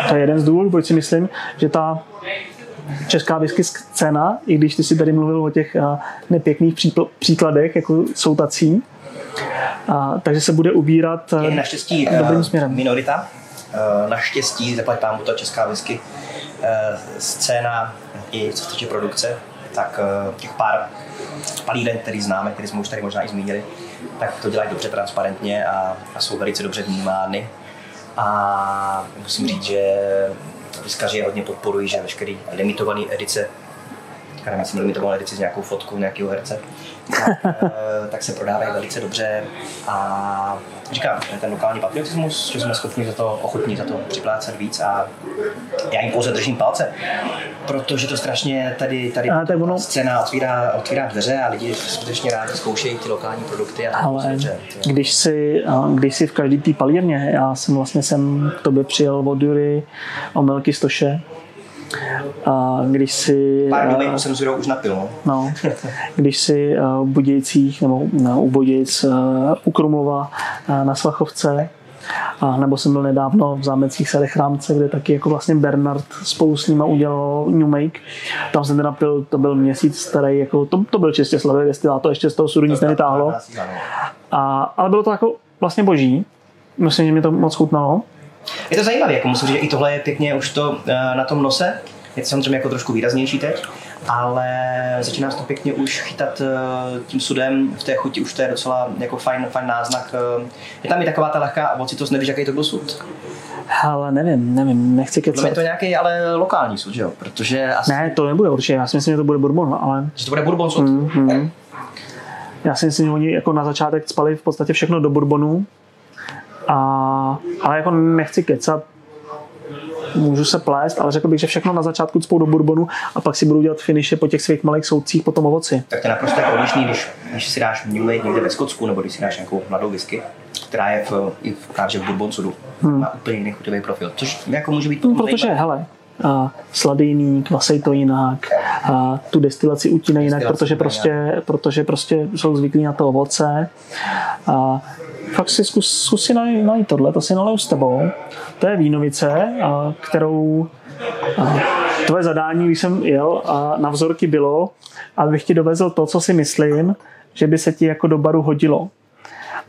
to je jeden z důvodů, proč si myslím, že ta česká whisky scéna, i když ty si tady mluvil o těch a, nepěkných přípl- příkladech, jako jsou tací, a, takže se bude ubírat Je naštěstí dobrým směrem. minorita. Naštěstí, zaplať pámu ta česká whisky scéna i co se týče produkce, tak uh, těch pár palíren, který známe, který jsme už tady možná i zmínili, tak to dělají dobře transparentně a, a jsou velice dobře vnímány. A musím říct, že vyskaři hodně podporují, že veškerý limitované edice, teďka nemyslím limitovanou edici s nějakou fotkou nějakého herce, tak, eh, tak se prodávají velice dobře a říkám, ten lokální patriotismus, že jsme schopni za to, ochotní za to připlácet víc a já jim pouze držím palce, protože to strašně tady, tady A tak ono- scéna otvírá, otvírá dveře a lidi skutečně rádi zkoušejí ty lokální produkty a to Ale. To je- když si, když si v každý té palírně, já jsem vlastně jsem k tobě přijel od Jury o Melky Stoše, a když si... Pár dnů jsem už napil, no. No, když si uh, v Budějcích nebo no, u Budějc u Krumlova na Svachovce a nebo jsem byl nedávno v zámeckých sadech Rámce, kde taky jako vlastně Bernard spolu s nima udělal New Make. Tam jsem teda pil, to byl měsíc starý, jako, to, to byl čistě slavý destilát, to ještě z toho sudu nic nevytáhlo. A, ale bylo to jako vlastně boží. Myslím, že mi to moc chutnalo. Je to zajímavé, jako musím říct, že i tohle je pěkně už to eh, na tom nose. Je to samozřejmě jako trošku výraznější teď, ale začíná se to pěkně už chytat eh, tím sudem v té chuti, už to je docela jako fajn, fajn náznak. eh. Je tam i taková ta lehká ovocitost, nevíš, jaký to byl sud. Ale nevím, nevím, nechci kecat. je to nějaký ale lokální sud, že jo? Protože asi, Ne, to nebude určitě, já si myslím, že to bude bourbon, ale že to bude bourbon sud. Mm, mm. Já si myslím, že oni jako na začátek spali v podstatě všechno do bourbonu. A, ale jako nechci kecat, můžu se plést, ale řekl bych, že všechno na začátku cpou do bourbonu a pak si budou dělat finishe po těch svých malých soudcích po tom ovoci. tak to je naprosto jako odlišný, když, když si dáš New někde ve Skotsku, nebo když si dáš nějakou mladou whisky, která je v, i v, právě v Bourbon sudu. Hmm. Má úplně jiný chuťový profil, což jako může být No, potom protože, hele, a sladejný, kvasej to jinak, a tu destilaci utíne jinak, protože prostě, protože prostě jsou zvyklí na to ovoce. A fakt si zkus, zkus si najít, najít tohle, to si naliju s tebou. To je vínovice, a, kterou a, tvoje zadání, když jsem jel a na vzorky bylo, abych ti dovezl to, co si myslím, že by se ti jako do baru hodilo.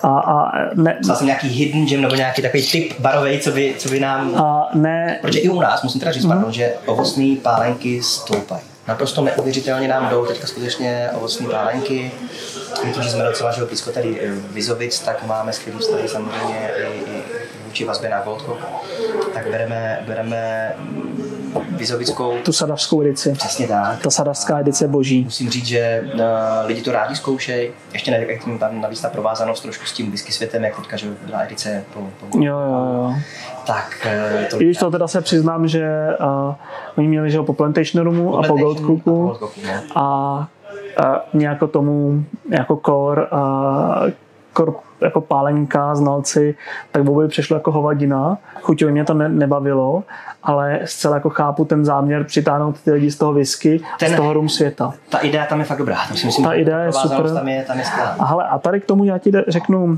A, a ne, Psal jsem nějaký hidden gem nebo nějaký takový typ barovej, co by, co by nám... a ne Protože i u nás, musím teda říct, Mhm. pardon, že ovocné pálenky stoupají. Naprosto neuvěřitelně nám jdou teďka skutečně ovocné pálenky. My to, že jsme docela že blízko tady eh, Vizovic, tak máme skvělý vztahy samozřejmě i, i vůči vazbě na Goldko. Tak bereme, bereme Vizovickou tu sadavskou edici. přesně tak. Ta sadavská edice je boží. Musím říct, že uh, lidi to rádi zkoušejí. Ještě nevím, jak tam navíc ta provázanost trošku s tím whisky světem, jak teďka, že byla edice po, po Jo, jo, jo. Tak uh, to I když to teda se přiznám, že uh, oni měli že po Plantation Roomu a po Gold Cooku no. a uh, nějako tomu jako core, uh, core jako pálenka, znalci, tak oboje přešlo jako hovadina. Chuťově mě to ne, nebavilo, ale zcela jako chápu ten záměr přitáhnout ty lidi z toho whisky, Ten- z toho rum světa. Ta idea tam je fakt dobrá. Tam si myslím, Ta idea je super. Tam je, tam je. A, hele, a tady k tomu já ti řeknu uh,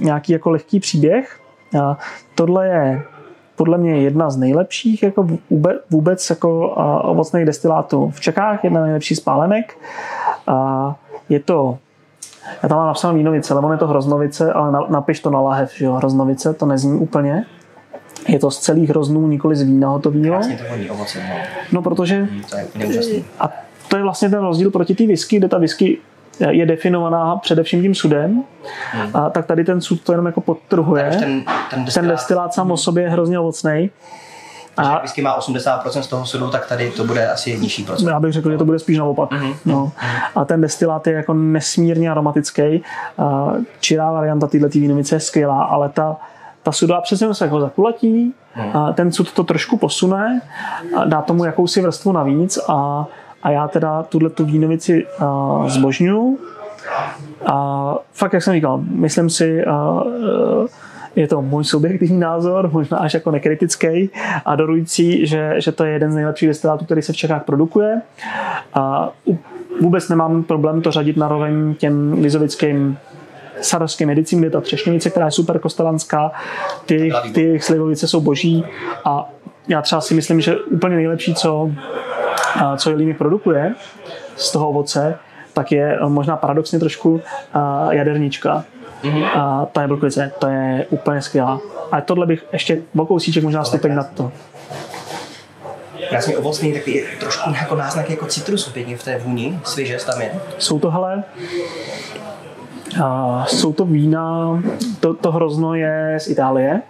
nějaký jako lehký příběh. Uh, tohle je podle mě jedna z nejlepších jako vůbec, jako uh, ovocných destilátů v Čechách, jedna z nejlepších spálenek. Uh, je to já tam mám napsáno vínovice, ale on je to hroznovice, ale na, napiš to na lahev, že jo, hroznovice, to nezní úplně. Je to z celých hroznů, nikoli z vína hotového. Krásně to voní ovoce. No. No, protože To je a to je vlastně ten rozdíl proti té whisky, kde ta whisky je definovaná především tím sudem, a tak tady ten sud to jenom jako podtrhuje. Ten, ten destilát, ten destilát sám o sobě je hrozně ovocný. A... Whisky má 80% z toho sudu, tak tady to bude asi nižší procent. já bych řekl, že to bude spíš naopak. No. A ten destilát je jako nesmírně aromatický. Čirá varianta této vínovice je skvělá, ale ta, ta suda přesně se jako zakulatí, a ten sud to trošku posune, a dá tomu jakousi vrstvu navíc a, a já teda tuhle tu vínovici a, zbožňuju. A fakt, jak jsem říkal, myslím si, a, a, je to můj subjektivní názor, možná až jako nekritický a dorující, že, že to je jeden z nejlepších destilátů, který se v Čechách produkuje. A vůbec nemám problém to řadit na roveň těm lizovickým sadovské medicíny, ta třešňovice, která je super kostelanská, ty, ty jejich slivovice jsou boží a já třeba si myslím, že úplně nejlepší, co, co Jelíny produkuje z toho ovoce, tak je možná paradoxně trošku a, jadernička. A ta jablkovice, to je úplně skvělá. A tohle bych ještě o kousíček možná stupeň na to. Krásně ovocný, takový trošku jako náznak jako citrusu pěkně v té vůni, svěžest tam je. Jsou to hele, a jsou to vína, to, to hrozno je z Itálie.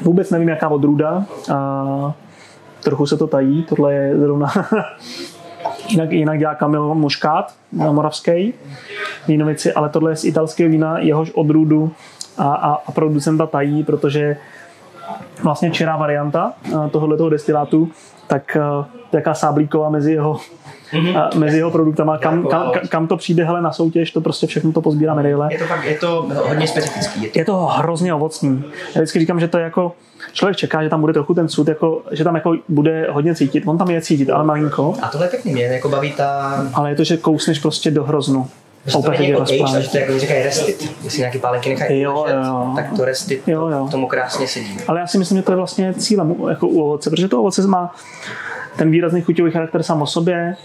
Vůbec nevím, jaká odrůda. A trochu se to tají, tohle je zrovna Jinak, jinak dělá Kamil Muškát na Moravský vínovici, ale tohle je z italského vína, jehož odrůdu a, a, a producenta tají, protože vlastně čirá varianta tohohle toho destilátu, tak jaká sáblíková mezi jeho, a mezi jeho produktama, kam, kam, kam, to přijde hele, na soutěž, to prostě všechno to pozbírá medaile. Je to, fakt, je to hodně specifický. Je to... je to hrozně ovocný. Já vždycky říkám, že to je jako, člověk čeká, že tam bude trochu ten sud, jako, že tam jako bude hodně cítit. On tam je cítit, ale malinko. A tohle je pěkný, mě jako baví ta... Ale je to, že kousneš prostě do hroznu. Že to není jako age, až to jako říkají restit. Jestli nějaký pálenky nechají jo, ležet, jo. tak to restit Jo, jo. tomu krásně sedí. Ale já si myslím, že to je vlastně cílem jako u ovoce, protože to ovoce má ten výrazný chuťový charakter sám o sobě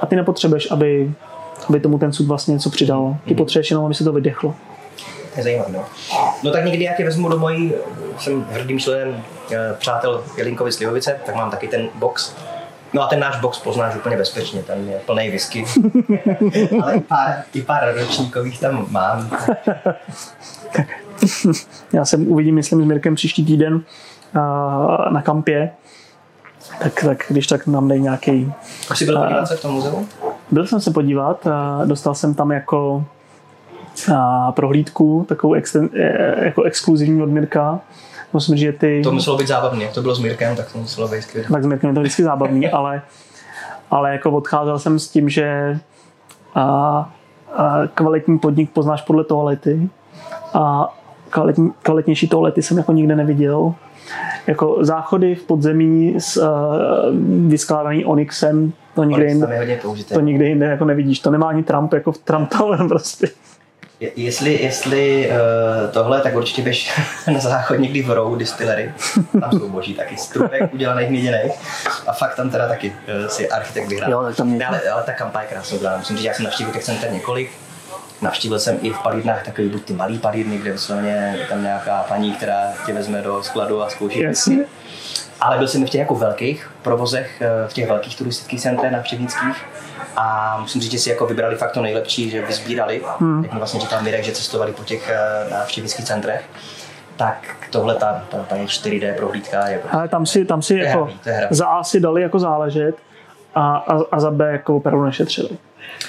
a ty nepotřebuješ, aby, aby tomu ten sud vlastně něco přidal. Ty potřebuješ jenom, aby se to vydechlo. Zajímavé, no. No tak někdy, jak je vezmu do mojí, jsem hrdým členem eh, přátel Jelinkovi Slivovice, tak mám taky ten box. No a ten náš box poznáš úplně bezpečně, tam je plný whisky. Ale i pár, i pár ročníkových tam mám. Já se uvidím, myslím, s Mirkem příští týden a, na kampě. Tak, tak když tak nám dej nějaký... Už jsi byl podívat se v tom muzeu? Byl jsem se podívat, a dostal jsem tam jako a, prohlídku, takovou exten, e, jako exkluzivní od Mirka. Musím říct, že ty... To muselo být zábavné, jak to bylo s Mirkem, tak to muselo být skvělé. Tak s Mirkem je to vždycky zábavný, ale, ale jako odcházel jsem s tím, že a, a kvalitní podnik poznáš podle toalety a kvalitní, kvalitnější toalety jsem jako nikde neviděl. Jako záchody v podzemí s uh, vyskládaný onyxem, to nikde, jinde, to nikde jinde jako nevidíš. To nemá ani Trump jako v Trump Tower prostě. Je- Jestli, jestli uh, tohle, tak určitě běž na záchod někdy v Row Distillery. Tam jsou boží taky strupek udělaných měděných. A fakt tam teda taky uh, si architekt vyhrál. Jo, tak tam Ne, ale, ale ta kampaň je krásně udělaná. Musím říct, já jsem navštívil těch center několik. Navštívil jsem i v palírnách takový buď ty malý palírny, kde vysloveně je tam nějaká paní, která tě vezme do skladu a zkouší Jasně. ale byl jsem i v těch jako velkých provozech, eh, v těch velkých turistických centrech návštěvnických a musím říct, že si jako vybrali fakt to nejlepší, že vyzbírali, hmm. jak mi vlastně říkal Mirek, že cestovali po těch eh, návštěvnických centrech, tak tohle ta, ta, ta 4D prohlídka je Ale tam si, tam si jako hravý, za A si dali jako záležet a, a, a za B jako opravdu nešetřili.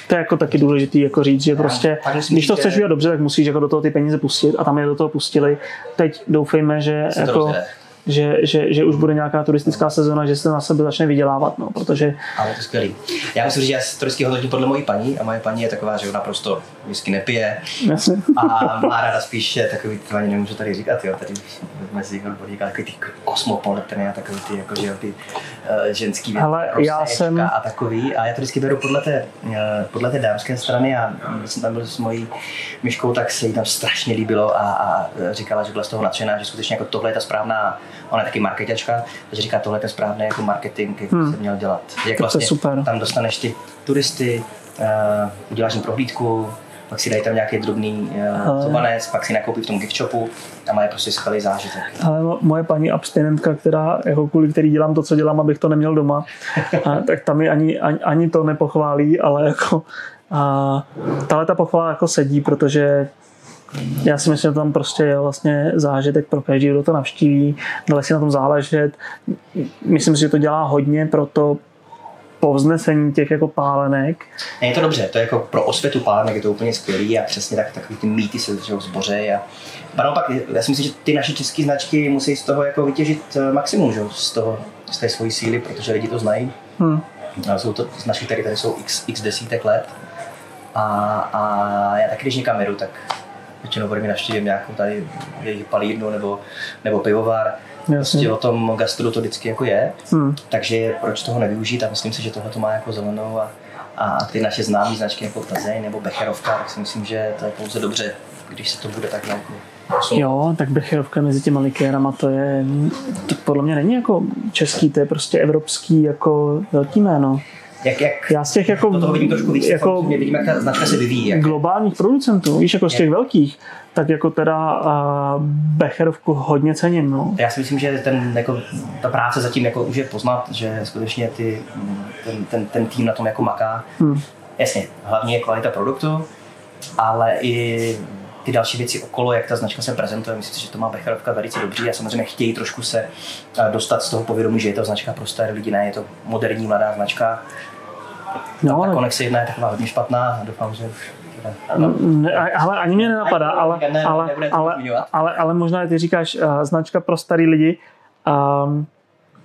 To je jako taky důležitý jako říct, že prostě, když to chceš udělat dobře, tak musíš jako do toho ty peníze pustit a tam je do toho pustili. Teď doufejme, že, jako, rozjede. Že, že, že, už bude nějaká turistická sezona, že se na sebe začne vydělávat, no, protože Ale je to skvělý. Já musím říct, že já vždycky hodnotím podle mojí paní a moje paní je taková, že naprosto whisky nepije. Jasně, a má ráda spíš takový, to ani nemůžu tady říkat, jo, tady mezi odborníky, takový ty kosmopolitny a takový ty, jako, že ty uh, ženský věci, Hele, já jsem- a takový. A já to vždycky beru podle té, uh, podle té dámské strany a když jsem tam byl s mojí myškou, tak se jí tam strašně líbilo a, a říkala, že byla z toho nadšená, že skutečně jako tohle je ta správná, ona je taky marketačka, takže říká, tohle je ten správný jako marketing, jak hmm. se měl dělat. Jak to je super. tam dostaneš ty turisty, uh, uděláš jim prohlídku, pak si dají tam nějaký drobný uh, Ale- zubanec, pak si nakoupí v tom gift shopu a mají prostě skvělý zážitek. ale mo- moje paní abstinentka, která, jako kvůli který dělám to, co dělám, abych to neměl doma, a, tak tam mi ani, ani, ani to nepochválí, ale jako a tahle ta pochvala jako sedí, protože já si myslím, že tam prostě je vlastně zážitek pro každý, kdo to navštíví, dole si na tom záležet. Myslím si, že to dělá hodně pro to povznesení těch jako pálenek. Ne, je to dobře, to je jako pro osvětu pálenek je to úplně skvělý a přesně tak takový ty mýty se jo, zbořejí a a naopak, já si myslím, že ty naše české značky musí z toho jako vytěžit eh, maximum, že? jo, z, toho, z té svojí síly, protože lidi to znají. Hmm. A jsou to značky, které tady jsou x, x desítek let. A, a já taky, když někam jedu, tak většinou ode mě navštívím nějakou tady jejich palírnu nebo, nebo pivovar. Jasně. Prostě o tom gastru to vždycky jako je. Hmm. Takže proč toho nevyužít a myslím si, že tohle to má jako zelenou a, a ty naše známé značky jako Plzeň nebo Becherovka, tak si myslím, že to je pouze dobře, když se to bude tak jako posunout. Jo, tak Becherovka mezi těma likérama, to je, to podle mě není jako český, to je prostě evropský jako velký jméno. Jak, jak Já z těch jako, toho vidím trošku víc, jako jako, vidím, jak ta značka se vyvíjí. Jak, globálních producentů, víš, jako z těch velkých, tak jako teda uh, Becherovku hodně cením, no. já si myslím, že ten, jako, ta práce zatím jako už je poznat, že skutečně ty, ten, ten, ten, tým na tom jako maká. Hmm. Jasně, hlavně je kvalita produktu, ale i ty další věci okolo, jak ta značka se prezentuje, myslím si, že to má Becherovka velice dobře a samozřejmě chtějí trošku se dostat z toho povědomí, že je to značka pro staré lidi, ne, je to moderní mladá značka. No, Ta ale- Konex 1 je taková hodně špatná a doufám, že už a- ale ani mě nenapadá, ale, ale, ale, ale, ale možná ty říkáš uh, značka pro starý lidi. Um,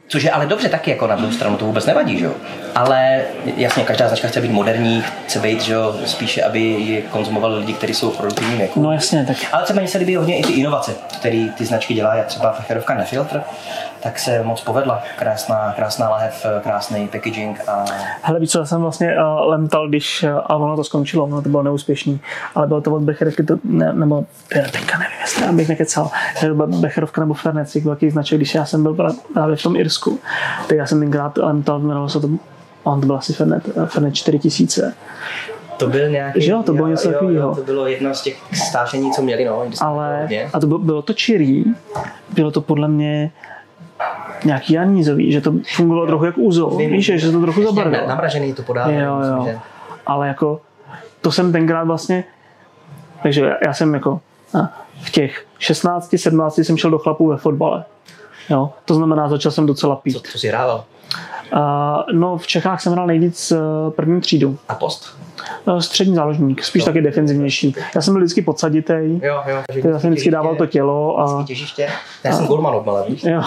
Což je ale dobře taky, jako na druhou stranu to vůbec nevadí, že jo. Ale jasně, každá značka chce být moderní, chce být, že jo, spíše, aby ji konzumovali lidi, kteří jsou v produktivním věku. no jasně, tak Ale třeba mně se líbí hodně i ty inovace, které ty značky dělají, třeba Fecherovka Nefiltr, tak se moc povedla. Krásná, krásná lahev, krásný packaging a hele, víš co, já jsem vlastně uh, lemtal, když, uh, a ono to skončilo, ono to bylo neúspěšný, ale bylo to od Becherovky, to, ne, nebo já teďka nevím, jestli já bych nekecal, Becherovka nebo Fernet, těch velkých značek, když já jsem byl právě v tom Irsku, tak já jsem tenkrát lemtal, jmenovalo se to, on to byl asi Fernet, eh, Fernet 4000, to byl nějaký... Že jo, to bylo něco jo, jo, takovýho. To bylo jedno z těch stážení, co měli, no. ale a to bylo, bylo to čirý, bylo to podle mě nějaký janízový, že to fungovalo trochu jak úzo, Vím, víš, že se to trochu Ještě zabarvilo. na- Namražený to podává. Jo, myslím, jo. že- Ale jako, to jsem tenkrát vlastně, takže já- já jsem jako a, v těch 16, 17 jsem šel do chlapů ve fotbale. Jo, to znamená, začal jsem docela Co, pít. co jsi hrával? A, no, v Čechách jsem hrál nejvíc eh, první třídu. A post? Eh, Střední záložník, spíš taky defenzivnější. Já jsem byl vždycky podsaditej, Jo, jo. já jsem vždycky dával to tělo a Těžiště. Já jsem golman odmala, víš? Jo.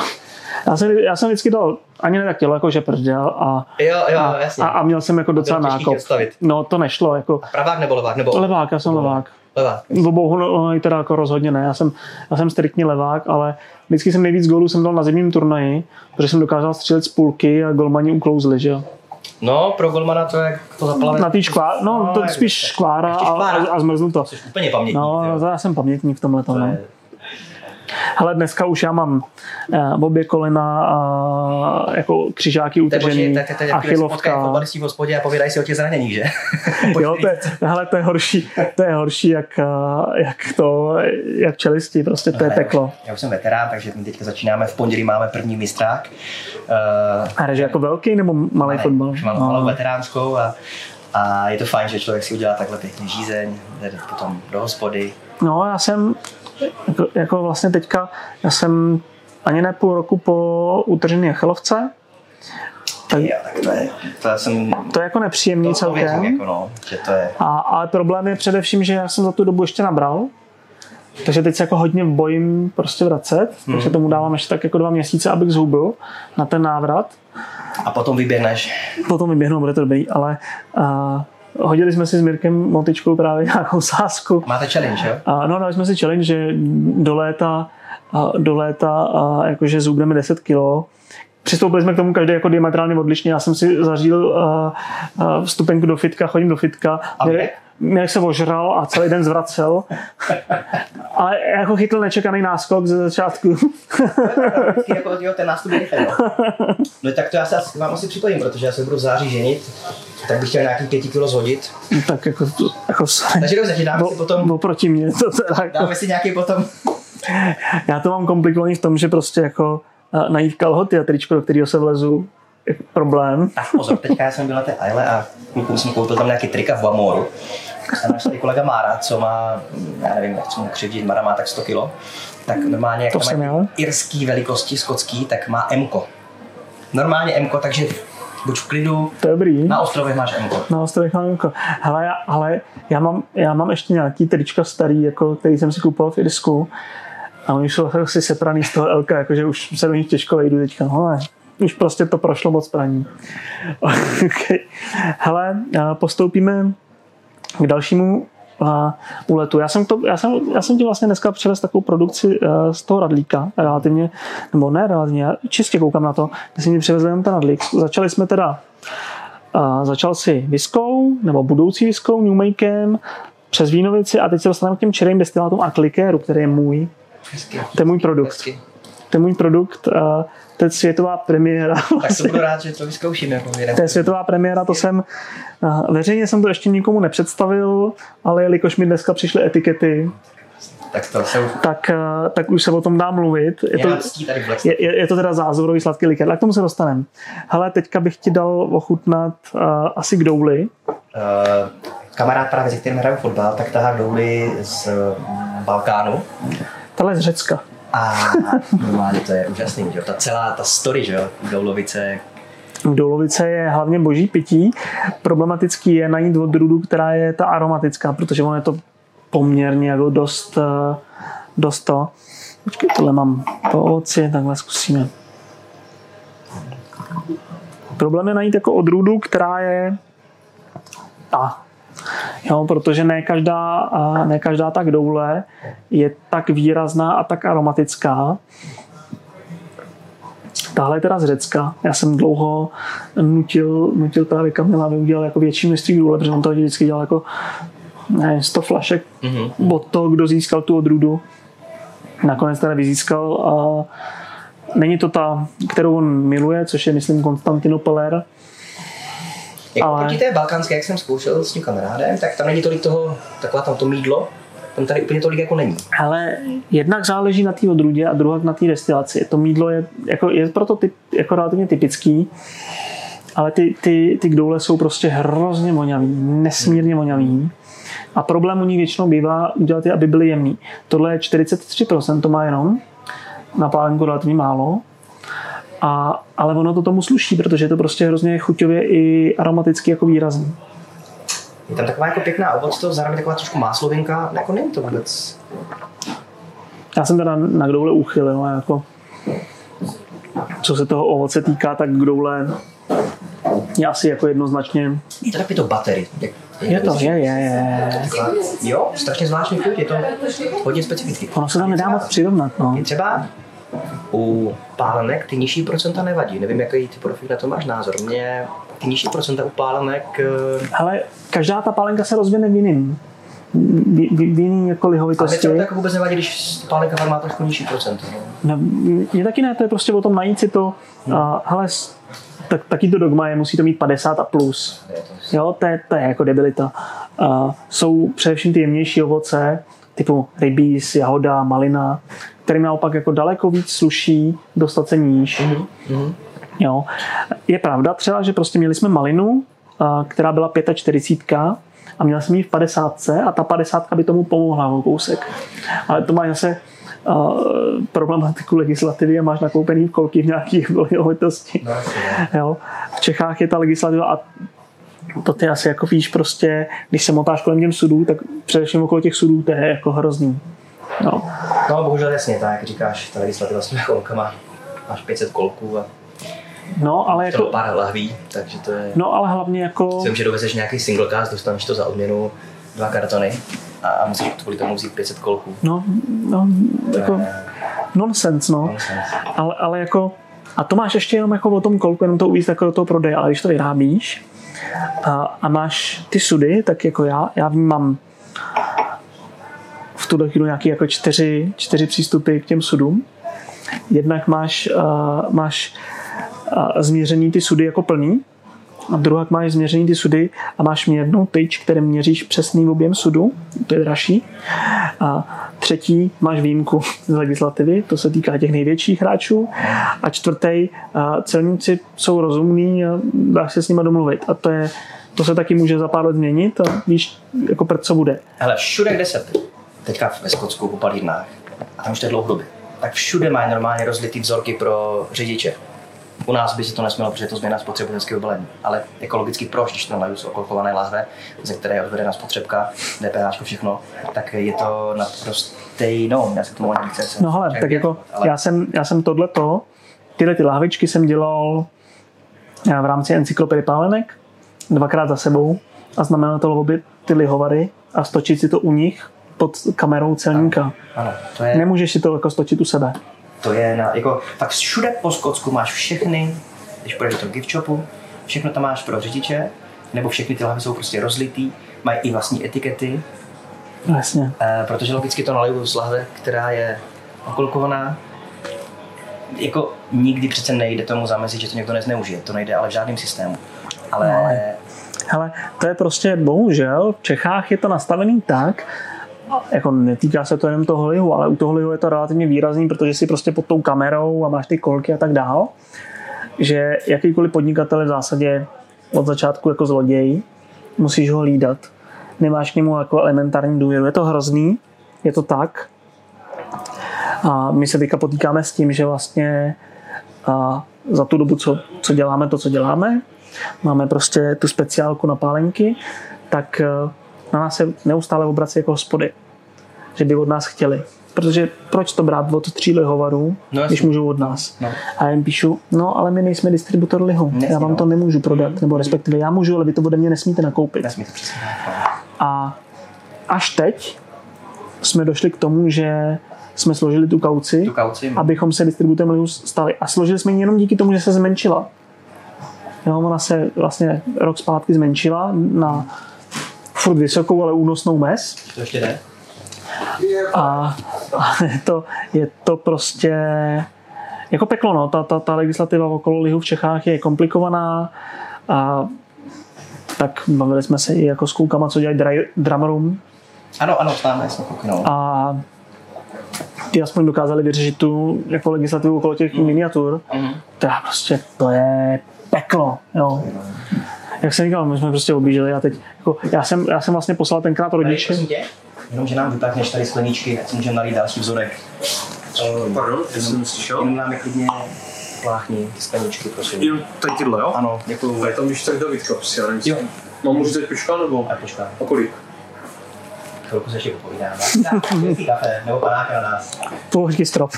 Já jsem, já jsem vždycky dal ani ne tak tělo, jako že prdel a, Jo, jo, a, jasně. a, a měl jsem jako docela nákop. No to nešlo, jako Pravák nebo levák? Nebo levák, já jsem levák. levák. V obou no, teda jako rozhodně ne, já jsem, já jsem striktní levák, ale vždycky jsem nejvíc gólů jsem dal na zimním turnaji, protože jsem dokázal střílet z půlky a golmani uklouzli, že jo. No, pro golmana to je jak to zaplave. Na tý škvá, no, No, to spíš škvára a, a, a zmrznu to. Jsi úplně pamětník. No, jo. já jsem pamětník v tomhle To no. je- Hele, dneska už já mám uh, obě kolena a jako křižáky utržený, tak to je jak se potkají achilovka. fotbalisti v hospodě a povídají si o těch zraněních, že? Jo, to je, hele, to je horší, to je horší jak, eh, jak to, jak čelisti, prostě to je Ne, peklo. Já už, já už jsem veterán, takže my teďka začínáme, v pondělí máme první mistrák. Uh, A že jako velký nebo malý fotbal? Už mám malou veteránskou a, a je to fajn, že člověk si udělá takhle pěkně žízeň, jde potom do hospody. No, já jsem, jako, jako vlastně teďka, já jsem ani ne půl roku po utržené achilovce, tak tak to je, to jsem, to je jako nepříjemný to, celkem. jako no, že to je, A, ale problém je především, že já jsem za tu dobu ještě nabral, takže teď se jako hodně bojím prostě vracet, Hmm. takže tomu dávám ještě tak jako dva měsíce, abych zhubl na ten návrat. a potom vyběhneš, Potom vyběhnu, bude to dobrý, ale uh, hodili jsme si s Mirkem Motičkou právě nějakou sázku. máte challenge, jo? A no, dali jsme si challenge, že do léta, a do léta a jakože zubneme 10 kilo. Přistoupili jsme k tomu každý jako diametrálně odlišně. Já jsem si zařídil vstupenku do fitka, chodím do fitka. A Mirek, Mirek? Mirek se ožral a celý den zvracel. Ale jako chytl nečekaný náskok ze začátku. Vždycky jako, jo, ten nástup je no. no. tak to já se vám asi připojím, protože já se budu v září ženit, tak bych chtěl nějaký pěti kilo zhodit. tak jako, jako sorry. Takže dobře, že dáme si potom, Oproti mě. To teda, jako, dáme si nějaký potom, já to mám komplikovaný v tom, že prostě jako uh, najít kalhoty a tričko, do kterého se vlezu, je problém. tak pozor, teďka já jsem byl na té Aile a klukům jsem koupil tam nějaký trika v Bamoru. Náš tady kolega Mára, co má, já nevím, jak mu křivdit, Mara má tak 100 kilo, tak normálně, jak To tam mají irský velikosti, skotský, tak má Mko. Normálně Mko, takže buď v klidu, To je dobrý. na ostrovech máš Mko. Na ostrovech mám jako, hele, já, ale já mám, já mám ještě nějaký trička starý, jako, který jsem si kupoval v Irsku a oni jsou asi sepraný z toho LK, jakože už se do nich těžko vejdu teďka, no ne, už prostě to prošlo moc praní. okay. Hele, postoupíme k dalšímu a, úletu. Já jsem, to, já, jsem, já jsem ti vlastně dneska přivez takovou produkci uh, z toho radlíka, relativně, nebo ne relativně, já čistě koukám na to, že jsem ti přivezl jenom ten radlík. Začali jsme teda a začal si viskou, nebo budoucí viskou, Newmakem, přes Vínovici a teď se dostaneme k těm čirým destilátům a klikéru, který je můj. Hezky. To je můj produkt. Hezky. To je můj produkt, a to je světová premiéra. Tak to budu rád, že to vyzkouším. Jako. To je světová premiéra, to jsem, veřejně jsem to ještě nikomu nepředstavil, ale jelikož mi dneska přišly etikety, Tak to jsou tak, tak už se o tom dá mluvit. Je to, tady je, je, je to teda zázorový sladký likér, tak k tomu se dostaneme. Hele, teďka bych ti dal ochutnat uh, asi k douli. Uh, kamarád právě, se kterým hraju fotbal, tak tahá douly z Balkánu. Tahle je z Řecka. A normálně to je úžasný, že? Ta celá ta story, že jo? Doulovice, Doulovice je hlavně boží pití. Problematický je najít odrůdu, která je ta aromatická, protože ono je to poměrně jako dost, eh, dost to. Počkej, tohle mám po ovoci, takhle zkusíme. Problém je najít jako odrůdu, která je ta. Jo, protože ne každá, ne každá tak doule je tak výrazná a tak aromatická. Tahle je teda z Řecka. Já jsem dlouho nutil, nutil právě Kamila, aby udělal jako větší množství důle, protože on to vždycky dělal jako ne, 100 flašek Mhm. od toho, kdo získal tu odrůdu. Nakonec teda vyzískal a není to ta, kterou on miluje, což je myslím Konstantinopeler, Jako Ale- proti té balkánské, jak jsem zkoušel s tím kamarádem, tak tam není tolik toho, taková tam to mídlo, tam tady úplně tolik jako není. Ale jednak záleží na té odrůdě a druhá na té destilaci. To mídlo je, jako, je proto typ, jako relativně typický, ale ty, ty, ty kdoule jsou prostě hrozně voňavý, nesmírně voňavý. A problém u nich většinou bývá udělat je, aby byly jemný. Tohle je 43%, to má jenom, na pálenku relativně málo. A, ale ono to tomu sluší, protože je to prostě hrozně chuťově i aromaticky jako výrazný. Je tam taková jako pěkná ovoc, zároveň taková trošku máslovinka, jako není to vůbec. Já jsem teda na kdoule uchylil, ale jako co se toho ovoce týká, tak kdoule je asi jako jednoznačně Je to takový to battery. Jak, je to, je, je, je. Taková- Jo, strašně zvláštní chuť, je to hodně specifický. Ono se tam nedá moc přirovnat, no. I třeba u pálenek ty nižší procenta nevadí. Nevím, jaký ty profil na to máš názor. Mně ty nižší procenta u pálenek, eh, Ale každá ta pálenka se rozvine v jiným. V, v, v jiný jako ale mě lihovitosti. to jako vůbec nevadí, když pálenka má trošku nižší procento. No. No, mě taky ne, to je prostě o tom najít si to. A, hele, tak, taky to dogma je, musí to mít 50 a plus. Je to, Jo, to je, to je jako debilita. A jsou především ty jemnější ovoce, typu rybíz, jahoda, malina, kterým naopak jako daleko víc sluší dostat se níž. Mhm. Jo. Je pravda třeba, že prostě měli jsme malinu, a, která byla 45 a měl jsem ji v 50 a ta 50 by tomu pomohla o kousek. Ale to má zase uh, problematiku legislativy a máš nakoupený kolky v nějakých lihovitosti. no, no. Jo. V Čechách je ta legislativa a to ty asi jako víš prostě, když se motáš kolem těm sudů, tak především okolo těch sudů to je jako hrozný. No. no, bohužel jasně, tak jak říkáš, ta legislativa s těmi kolkama, máš 500 kolků a no, ale to jako, pár lahví, takže to je... no ale hlavně jako, Vím, že dovezeš nějaký single cast, dostaneš to za odměnu dva kartony a, musíš kvůli tomu vzít 500 kolků. no, no, jako nonsense, no. Nonsense. Ale, ale jako, a to máš ještě jenom jako o tom kolku, jenom to uvíct jako do toho prodeje, ale když to vyrábíš a, a máš ty sudy, tak jako já, já vnímám tuhle chvíli nějaký jako čtyři, čtyři přístupy k těm sudům. Jednak máš, uh, máš uh, změřený ty sudy jako plný, a druhá máš změřený ty sudy a máš měrnou tyč, kterým měříš přesný objem sudu, to je dražší. A třetí máš výjimku z legislativy, to se týká těch největších hráčů. A čtvrtý, a celníci jsou rozumní a dá se s nimi domluvit. A to je to se taky může za pár let změnit a víš, jako prd co bude. Hele, všude, kde se teďka ve Skotsku po palírnách, a tam už to je dlouhodobě, tak všude mají normálně rozlitý vzorky pro řidiče. U nás by se to nesmělo, protože je to změna spotřebitelského balení. Ale ekologicky proč, když to naliju z okolkované lahve, ze které je odvedena spotřebka, DPH, všechno, tak je to naprostý, no, já se tomu ani nechci. No hele, tak jako já jsem, já jsem tohleto, tyhle ty lahvičky jsem dělal v rámci encyklopedie pálenek dvakrát za sebou a znamená to obě ty lihovary a stočit si to u nich pod kamerou celníka. Ano, to je, Nemůžeš si to jako stočit u sebe. to je na, jako, tak všude po Skotsku máš všechny, když půjdeš do toho gift shopu, všechno tam máš pro řidiče, nebo všechny ty lahve jsou prostě rozlitý, mají i vlastní etikety, Jasně. Eh, protože logicky to naliju z lahve, která je okolkovaná. Jako nikdy přece nejde tomu zamezit, že to někdo nezneužije. To nejde ale v žádném systému. Ale, No, ale- Hele, to je prostě bohužel, v Čechách je to nastavený tak, jako netýká se to jenom toho lihu, ale u toho lihu je to relativně výrazný, protože si prostě pod tou kamerou a máš ty kolky a tak dál, že jakýkoliv podnikatel je v zásadě od začátku jako zloděj, musíš ho hlídat. Nemáš k němu jako elementární důvěru. Je to hrozný, je to tak. A my se teďka potýkáme s tím, že vlastně a za tu dobu, co, co děláme to, co děláme, máme prostě tu speciálku na pálenky, tak na nás se neustále obrací jako hospody, že by od nás chtěli. Protože proč to brát od tří lihovarů, No když můžou od nás? No. A já jim píšu, no ale my nejsme distributor lihu, Nesmí, já vám no. to nemůžu prodat, nebo respektive já můžu, ale vy to ode mě nesmíte nakoupit. nesmí to přesně. tak, A až teď jsme došli k tomu, že jsme složili tu kauci, Tu kauci. abychom se distributem lihu stali. A složili jsme ji jenom díky tomu, že se zmenšila. Jo, ona se vlastně rok zpátky zmenšila na furt vysokou, ale únosnou mez. To ještě jde? A, a je, to, je to prostě jako peklo, no. Ta, ta, ta legislativa okolo lihu v Čechách je komplikovaná a tak bavili jsme se i jako s klukama, co dělají dry, drum room Ano, ano, známe, kluky, no. a ty aspoň dokázali vyřešit tu jako legislativu okolo těch miniatur, Mhm. která prostě to je peklo, jo. Jak jsem říkal, my jsme prostě objížděli a teď, jako, já, jsem, já jsem vlastně poslal tenkrát Tady, rodiče, prosím tě, jenom, že nám vypákneš tady skleničky, ať si můžeme nalít další vzorek. Pardon, já jsem slyšel. Jenom nám je klidně pláchni ty skleničky, prosím. Jenom tady tyhle, jo? Ano, děkuju. Tady tam když tak Davidka, prostě, já nevím. Jo. Mám můžu teď počkat, nebo? A počkám, A kolik? chvilku se ještě popovídáme. Tak, kafe, nebo panáka na nás. pouhý strop.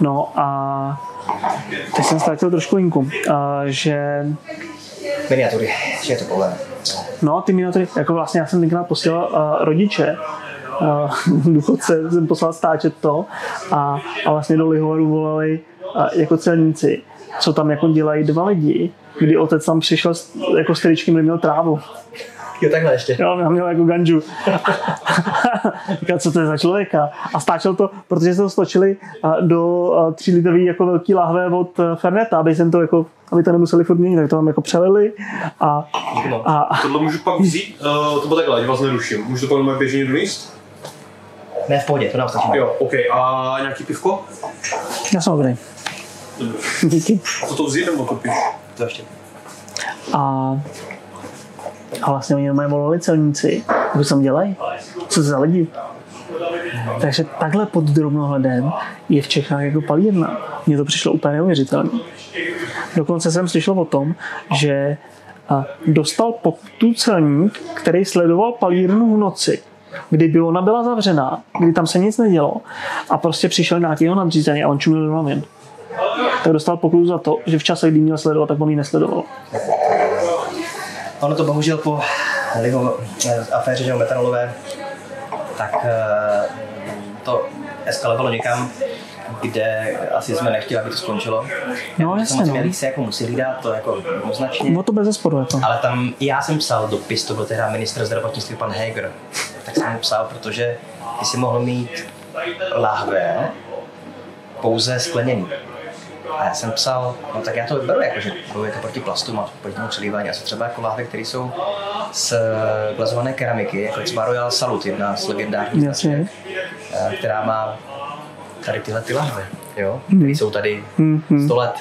No a teď jsem ztratil trošku linku, a, že Miniatury, že je to problém. No, ty miniatury, jako vlastně já jsem tenkrát posílal uh, rodiče, uh, důchodce jsem poslal stáčet to a, a vlastně do Lihovaru volali uh, jako celníci, co tam jako dělají dva lidi, kdy otec tam přišel s, jako s tričkem, neměl trávu. Jo, takhle ještě. Jo, já měl jako ganžu. Říkal, co to je za člověka? A stáčel to, protože se to stočili do uh, 3 litrový jako velký lahve od uh, Ferneta, aby jsem to jako, aby to nemuseli furt měnit, tak to tam jako přelili a, a, a Tohle můžu pak vzít, uh, to bylo takhle, ať vás neruším. Můžu to pak normálně běžně donést? Ne, v pohodě, to nám stačí. Jo, OK. A nějaký pivko? já jsem dobrý. Dobře. Díky. A co to vzít nebo koupíš? To ještě. A, a vlastně oni mají volali celníci. A co tam dělají? Co za lidi? Takže takhle pod drobnohledem je v Čechách jako palírna. Mně to přišlo úplně neuvěřitelné. Dokonce jsem slyšel o tom, že dostal pokutu celník, který sledoval palírnu v noci, kdyby ona byla zavřená, kdy tam se nic nedělo a prostě přišel nějaký jeho nadřízený a on čumil do. Tak dostal pokutu za to, že v čase, kdy měl sledovat, tak on ji nesledoval. Ono to bohužel po liho, eh, aféře že metanolové, tak eh, to eskalovalo někam, kde asi jsme nechtěli, aby to skončilo. No, jasně, no. Moc se jako museli dát, to jako jednoznačně. No to bez zesporu jako. Ale tam já jsem psal dopis, to byl tehdy ministr zdravotnictví pan Heger, tak jsem mu psal, protože ty si mohl mít láhve pouze skleněný. A já jsem psal, no tak já to beru jako, že bojujete proti plastům a proti tomu přelívání. A jsou třeba jako láhve, které jsou z glazované keramiky, jako třeba Royal Salut, jedna z legendárních značek, eh, která má tady tyhle ty lahve, jo, které jsou tady Mhm. 100 let.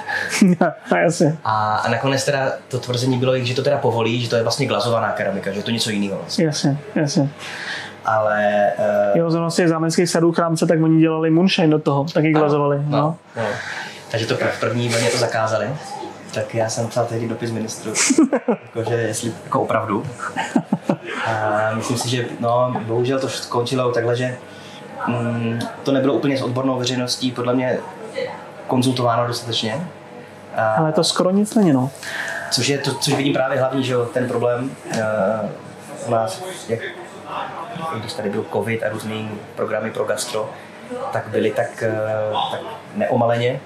A jasně. A, a nakonec teda to tvrzení bylo, že to teda povolí, že to je vlastně glazovaná keramika, že je to něco jiného vlastně. Jasně, jasně. Ale uh, Jo, zrovna z těch zámeckých sadů chrámce, tak oni dělali moonshine do toho, taky glazovali. No. no, no. Takže to v první vlně to zakázali. Tak já jsem psal tehdy dopis ministru, jakože jestli jako opravdu. A myslím si, že no, bohužel to skončilo takhle, že mm, to nebylo úplně s odbornou veřejností podle mě konzultováno dostatečně. A, Ale to skoro nic není, no. Což je to, což vidím právě hlavní, že jo, ten problém uh, u nás, jak, když tady byl covid a různý programy pro gastro, tak byly tak, uh, tak neomaleně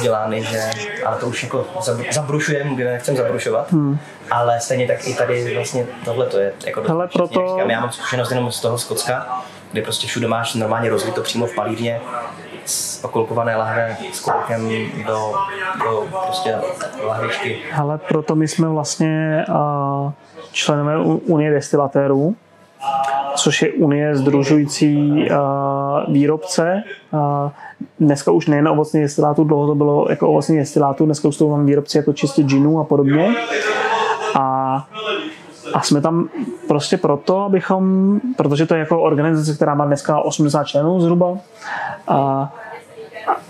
udělány, že, ale to už jako zab- zabrušujeme, kde nechcem zabrušovat, hmm. ale stejně tak i tady vlastně tohle to je jako Hele, proto- říkám, já mám zkušenost jenom z toho Skotska, kde prostě všude máš normálně rozlito přímo v palírně, z okolkované lahve s kolkem do, do prostě lahvičky. Ale proto my jsme vlastně uh, členové Unie destilatérů, což je Unie združující uh, výrobce. Uh, dneska už nejen ovocných destilátů, dlouho to bylo jako ovocných destilátů, dneska už to mám výrobci jako čistě ginů a podobně. A, a jsme tam prostě proto, abychom, protože to je jako organizace, která má dneska 80 členů zhruba, a,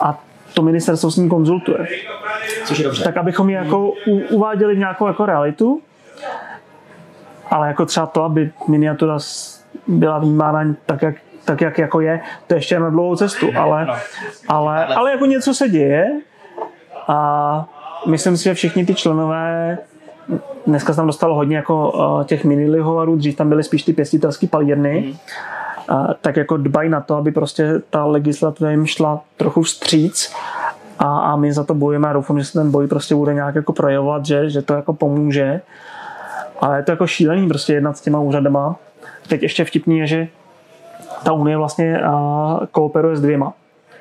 a to ministerstvo s ním konzultuje Což je dobře. tak abychom ji jako u, uváděli v nějakou jako realitu, ale jako třeba to, aby miniatura byla vnímána tak, jak, tak, jak jako je, to je ještě na dlouhou cestu, ale, ale, ale jako něco se děje a myslím si, že všichni ty členové dneska se tam dostalo hodně jako uh, těch mini lihovarů, dřív tam byly spíš ty pěstitelské palírny, uh, tak jako dbají na to, aby prostě ta legislativa jim šla trochu vstříc a, a my za to bojujeme a doufám, že se ten boj prostě bude nějak jako projevovat, že, že to jako pomůže. Ale je to jako šílený prostě jednat s těma úřadama. Teď ještě vtipný je, že ta unie vlastně kooperuje s dvěma.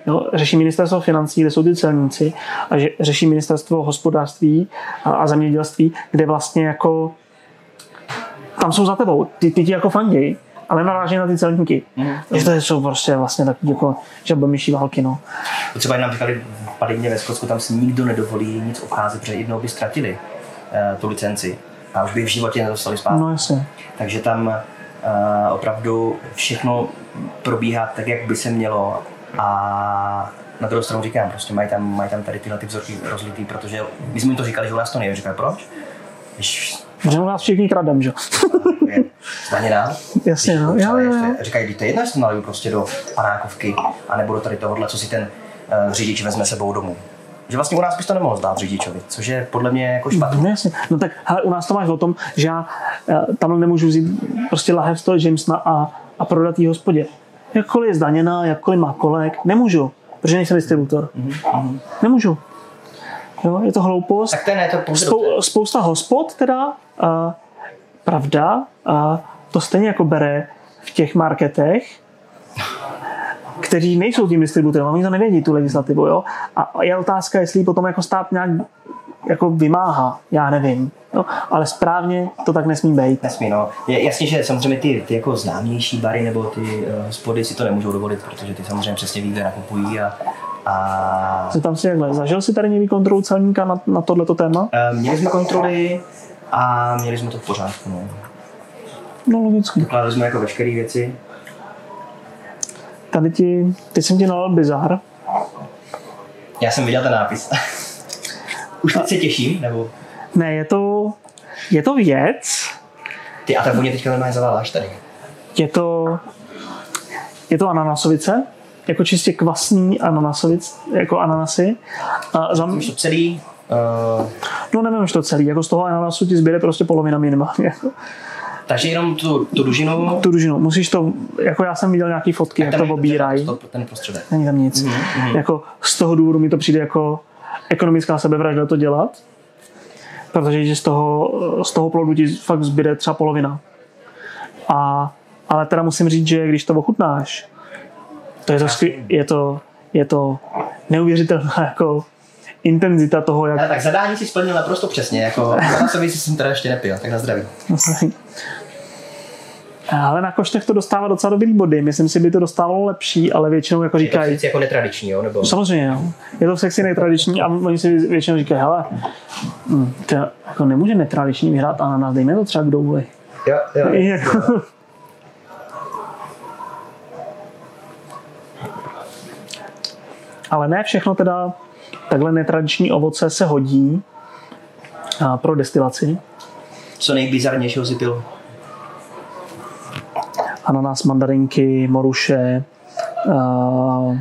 Jo, řeší ministerstvo financí, kde jsou ty celníci, a že, řeší ministerstvo hospodářství a, a zemědělství, kde vlastně jako tam jsou za tebou, ty, ty ti jako fanděj, ale naráží na ty celníky. Mm. Že to jsou prostě vlastně takový jako žabomyší války, no. Třeba nám říkali v Padejně ve Skotsku, tam si nikdo nedovolí nic obcházet, protože jednou by ztratili uh, tu licenci a už by v životě nedostali zpátky. No jasně. Takže tam opravdu všechno probíhá tak, jak by se mělo a na druhou stranu říkám, prostě mají tam, mají tam tady tyhle ty vzorky rozlitý, protože my jsme jim to říkali, že u nás to nejde. Říkali, proč? Když Že u nás všichni kradem, že? zdaněná, Jasně, když no. třeba Jo, jo, ještě jo. Říkají, když to je jedno, jestli to naliju prostě do panákovky, anebo do tady tohohle, co si ten uh, řidič vezme sebou domů. Že vlastně u nás bys to nemohl zdát řidičovi, což je podle mě jako špatné. No jasně. No tak hele, u nás to máš o tom, že já eh, tam nemůžu vzít prostě lahev z toho Jamesona a, a prodat jí hospodě. Jakkoliv je zdaněná, jakkoliv má kolek, nemůžu, protože nejsem distributor. Nemůžu. Jo, je to hloupost. Tak to je ne, to Spou, spousta hospod teda, a, pravda, a to stejně jako bere v těch marketech, kteří nejsou tím distributorem, oni to nevědí, tu legislativu, jo. A je otázka, jestli potom jako stát nějak jako vymáhá, já nevím. Jo? Ale správně to tak nesmí být. Nesmí, no. Je jasně, že samozřejmě ty, ty jako známější bary nebo ty uh, hospody si to nemůžou dovolit, protože ty samozřejmě přesně ví, kde nakupují a, a Co tam si takhle, zažil si tady někdy kontrolu celníka na, na tohleto téma? uh, měli jsme kontroly a měli jsme to v pořádku. No. No logicky. Dokládali jsme jako veškeré věci. Tady ti, teď jsem ti nalil bizar. Já jsem viděl ten nápis. Už teď se těším, nebo Ne, je to, je to věc, ty a ta vůně teďka normálně zaváláš tady. je to, je to ananasovice, jako čistě kvasný ananasovic, jako ananasy. A za, Už to celý, uh, no nevím, už to celý, jako z toho ananasu ti zbyde prostě polovina minimálně. Jako. Takže jenom tu, tu dužinu, Tu dužinu, musíš to, jako já jsem viděl nějaký fotky, jak to obírají. to- ten prostředek. Není tam nic. Mhm, Jako z toho důvodu mi to přijde jako ekonomická sebevražda to dělat, protože že z toho, z toho plodu ti fakt zbyde třeba polovina. A, ale teda musím říct, že když to ochutnáš, to je to, skvěl, je to, je to neuvěřitelná jako intenzita toho, jak Ale tak zadání si splnil naprosto přesně, jako na sobě si jsem teda ještě nepil, tak na zdraví. Ale na koštech to dostává docela dobrý body. Myslím si, by to dostávalo lepší, ale většinou jako Je to říkají, jako netradiční, jo? Nebo... Samozřejmě, no. Je to sexy netradiční a oni si většinou říkají, hele, hm, to jako nemůže netradiční vyhrát ananas, dejme to třeba k douli. Jo, jo. Jako, ale ne všechno teda takhle netradiční ovoce se hodí a, pro destilaci. Co nejbizarnějšího si pil? Ananas, mandarinky, moruše, a,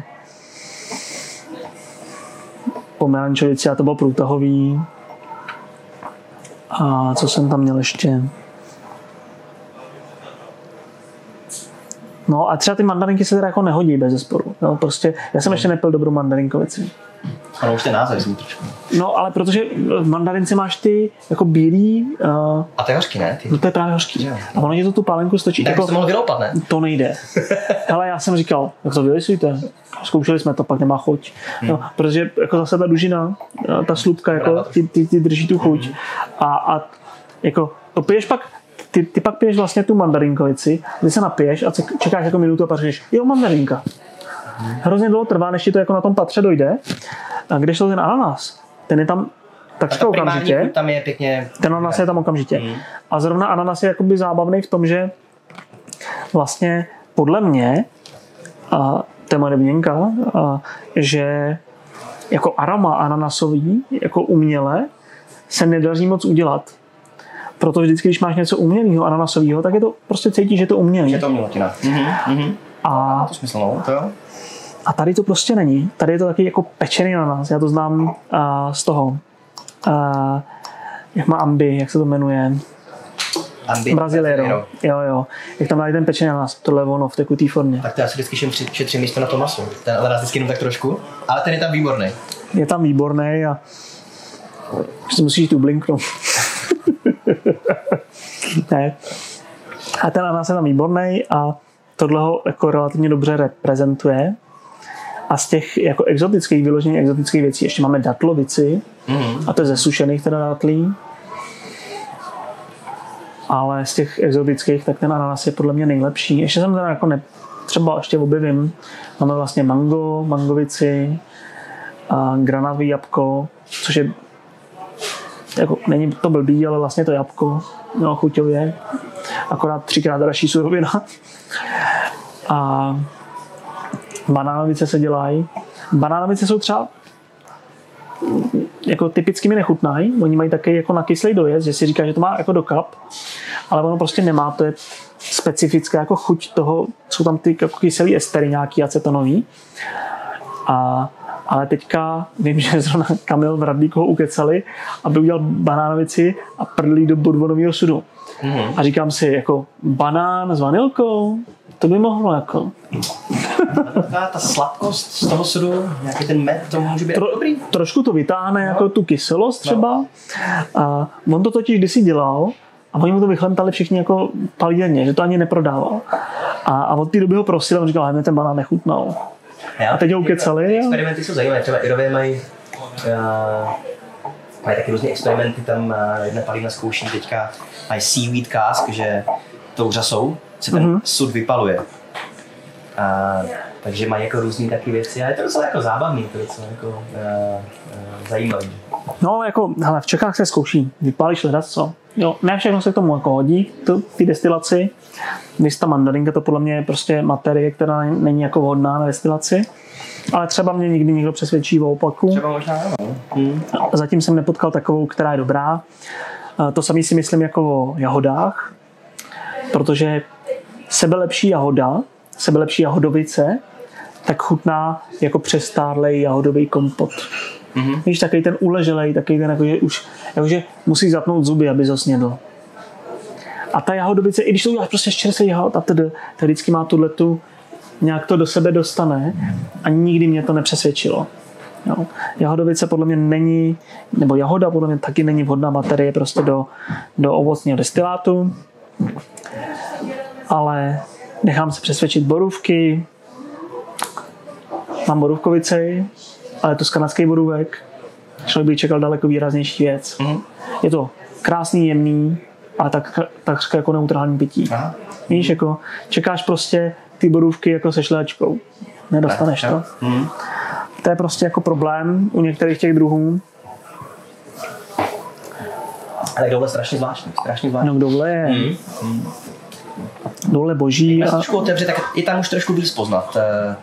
pomerančovici a to bylo průtahový. A co jsem tam měl ještě? No a třeba ty mandarinky se teda jako nehodí bez zesporu. No, prostě, já jsem ještě nepil dobrou mandarinkovici. Ano, už ten název zní trošku. No, ale protože v mandarince máš ty jako bílý, uh, A to je hořký, ne? Ty. no to je právě hořký. Jo. A ono ti to tu pálenku stočí. Tak jako, to mohl vyloupat, ne? to nejde. Ale já jsem říkal, jak to vylisujte. Zkoušeli jsme to, pak nemá chuť. No, protože jako zase ta dužina, eh, ta slupka, jako, ty, ty, ty, drží tu chuť. A, a jako to piješ pak, ty, ty pak piješ vlastně tu mandarinkovici, ty se napiješ a čekáš jako minutu a pak říkáš, jo, mandarinka. Hrozně dlouho trvá, než ti to jako na tom patře dojde. A když to ten ananas, ten je tam Tak takřka okamžitě. tam je pěkně... Ten ananas je tam okamžitě. Mhm. A zrovna ananas je jakoby zábavný v tom, že vlastně podle mě, a to je moje domněnka, a, že jako aroma ananasový, jako uměle, se nedaří moc udělat. Proto vždycky, když máš něco umělého ananasového, tak je to prostě cítíš, že je to umělý. Je to milotina. Mhm, mhm. A, To smysl, no, to jo. A tady to prostě není. Tady je to taky jako pečený ananas. Já to znám a, z toho. A, jak má ambi, jak se to jmenuje? Ambi- Braziliero. Jo, jo. Jak tam dají ten pečený ananas, tohle je ono v tekutý formě. Tak to já si vždycky šetři- šetřím místo na to maso. Ten ale vždycky jenom tak trošku. Ale ten je tam výborný. Je tam výborný a si musíš tu blinknout. ne. A ten ananas je tam výborný a tohle ho jako relativně dobře reprezentuje. A z těch jako exotických, vyloženě exotických věcí ještě máme datlovici, Mhm. a to je ze sušených teda dátlí. Ale z těch exotických, tak ten ananas je podle mě nejlepší. Ještě jsem teda jako ne, třeba ještě objevím. Máme vlastně mango, mangovici, a granavý jabko, což je jako, není to blbý, ale vlastně to jabko, no, chuťově, akorát třikrát dražší surovina. A banánovice se dělají. Banánovice jsou třeba jako typicky mi nechutnají. Oni mají taky jako nakyslý dojezd, že si říká, že to má jako do kap, ale ono prostě nemá. To je specifická jako chuť toho, jsou tam ty jako kyselý estery nějaký acetonový. A, ale teďka vím, že zrovna Kamil v Radlíku ho ukecali, aby udělal banánovici a prdlí do bodvonového sudu. Mhm. A říkám si, jako banán s vanilkou, to by mohlo jako. Taková ta sladkost z toho sudu, nějaký ten med, to může být Tro, dobrý. trošku to vytáhne jako tu kyselost třeba. A on to totiž kdysi dělal a oni mu to vychlentali všichni jako palírně, že to ani neprodával. A, a od té doby ho prosil a on říkal, "Ale mě ten banán nechutnal. Já, A teď ho ukecali, jo. Experimenty jsou zajímavé, třeba Irové mají uh, mají taky různé experimenty, tam uh, jedna palína zkouší teďka, mají seaweed cask, že tou řasou se ten Mhm. mm-hmm. sud vypaluje. A, takže mají jako různé taky věci a je to docela jako zábavný, to je docela jako uh, uh, zajímavý. No, jako, hele, v Čechách se zkouší, vypálíš hledat co. Jo, ne všechno se k tomu jako hodí, to, ty destilaci. Když ta mandarinka, to podle mě je prostě materie, která není jako vhodná na destilaci. Ale třeba mě nikdy někdo přesvědčí o opaku. Třeba možná ano. Hmm. Zatím jsem nepotkal takovou, která je dobrá. A To samý si myslím jako o jahodách, protože sebelepší jahoda, sebelepší jahodovice, tak chutná jako přestárlej jahodový kompot. Mhm. Víš, takový ten uleželej, takový ten, jako, že už jakože musí zapnout zuby, aby ho snědl. A ta jahodovice, i když to uděláš prostě z čerstvých jahod a td, tak vždycky má tuhle tu, nějak to do sebe dostane a nikdy mě to nepřesvědčilo. Jo. Jahodovice podle mě není, nebo jahoda podle mě taky není vhodná materie prostě do, do ovocního destilátu, ale nechám se přesvědčit borůvky, mám borůvkovici, ale je to z kanadský borůvek, člověk by čekal daleko výraznější věc. Mhm. Je to krásný, jemný, ale tak, tak jako neutrální pití. Aha. Víš, jako čekáš prostě ty borůvky jako se šléčkou. Nedostaneš to. Mhm. To je prostě jako problém u některých těch druhů. Ale tohle je strašně zvláštní, strašně zvláštní. No kdo je, Mhm. Dole boží se a trošku otevře, tak je tam už trošku víc poznat. eh,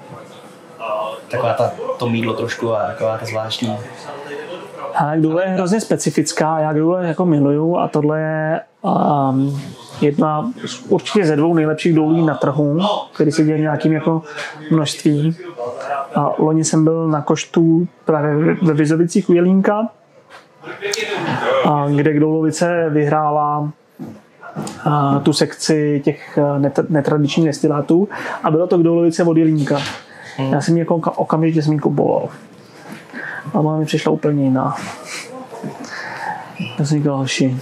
Taková ta, to mídlo trošku a taková ta zvláštní. Ale Gdule je hrozně specifická, já Gdule jako miluju a tohle je um, jedna z- určitě ze dvou nejlepších dolí na trhu, který se děje nějakým jako množství. A loni jsem byl na koštu právě ve- Vizovicích u Jelínka, a kde Gdoulovice vyhrála tu sekci těch net- netradičních destilátů a bylo to Gdoulovice od Jelínka. Já jsem jako oka- okamžitě jsem kupoval. A máma mi přišla úplně jiná. Já jsem říkal, hoši,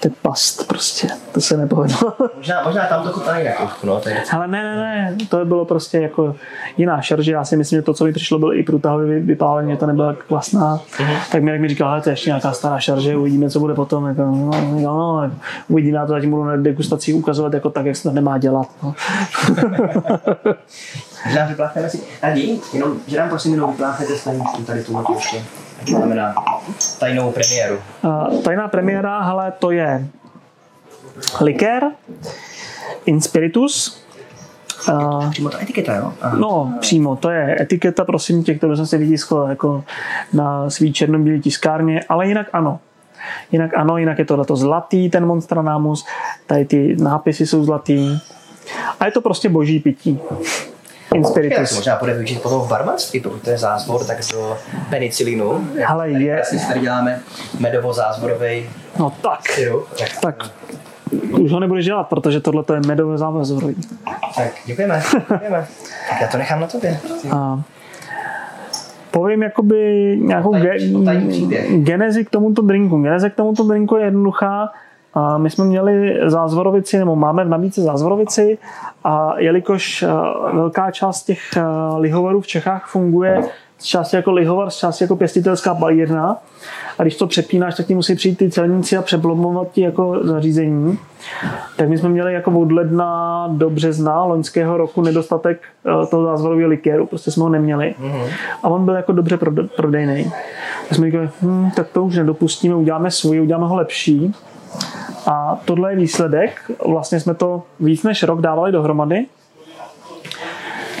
to je past prostě, to se nepovedlo. Možná, možná tam to chutná jinak trošku, no. Je Ale ne, ne, ne, to bylo prostě jako jiná šarže. Já si myslím, že to, co mi přišlo, bylo i průtahově vypálení, to nebyla tak klasná. Tak mi, jak mi říkal, to je ještě nějaká stará šarže, uvidíme, co bude potom. Jako, no, no, no, uvidíme, já to zatím budu na degustacích ukazovat jako tak, jak se to nemá dělat. No. Nám vypláchneme si, ní, jenom, že nám prosím jenom vypláchnete staničku tady tu ještě. To znamená tajnou premiéru. A tajná premiéra, hele, to je likér, Inspiritus, a, Přímo ta etiketa, jo? Aha. No, přímo, to je etiketa, prosím tě, kterou jsem si vytiskl jako na svý černobílý tiskárně, ale jinak ano. Jinak ano, jinak je to to zlatý, ten Monstranamus, tady ty nápisy jsou zlatý. A je to prostě boží pití. Já Inspiritus. možná bude využít potom v barmanství, pokud to je zázvor, tak do penicilinu. Hele, je, Krásně si tady děláme medovo-zázvorový no tak, syrup. Tak, tak už ho nebudeš dělat, protože tohle to je medové závazový. tak děkujeme, děkujeme. Tak já to nechám na tobě. A povím jakoby nějakou ge- genezi k tomuto drinku. Geneze k tomuto drinku je jednoduchá. A my jsme měli zázvorovici, nebo máme v nabídce zázvorovici a jelikož a, velká část těch a, lihovarů v Čechách funguje z části jako lihovar, z části jako pěstitelská balírna a když to přepínáš, tak ti musí přijít ty celníci a přeblomovat ti jako zařízení. Tak my jsme měli jako od ledna do března loňského roku nedostatek eh, toho zázvorového likéru, prostě jsme ho neměli. A on byl jako dobře prode- prodejný. Tak jsme říkali, hm, tak to už nedopustíme, uděláme svůj, uděláme ho lepší. A tohle je výsledek. Vlastně jsme to víc než rok dávali dohromady.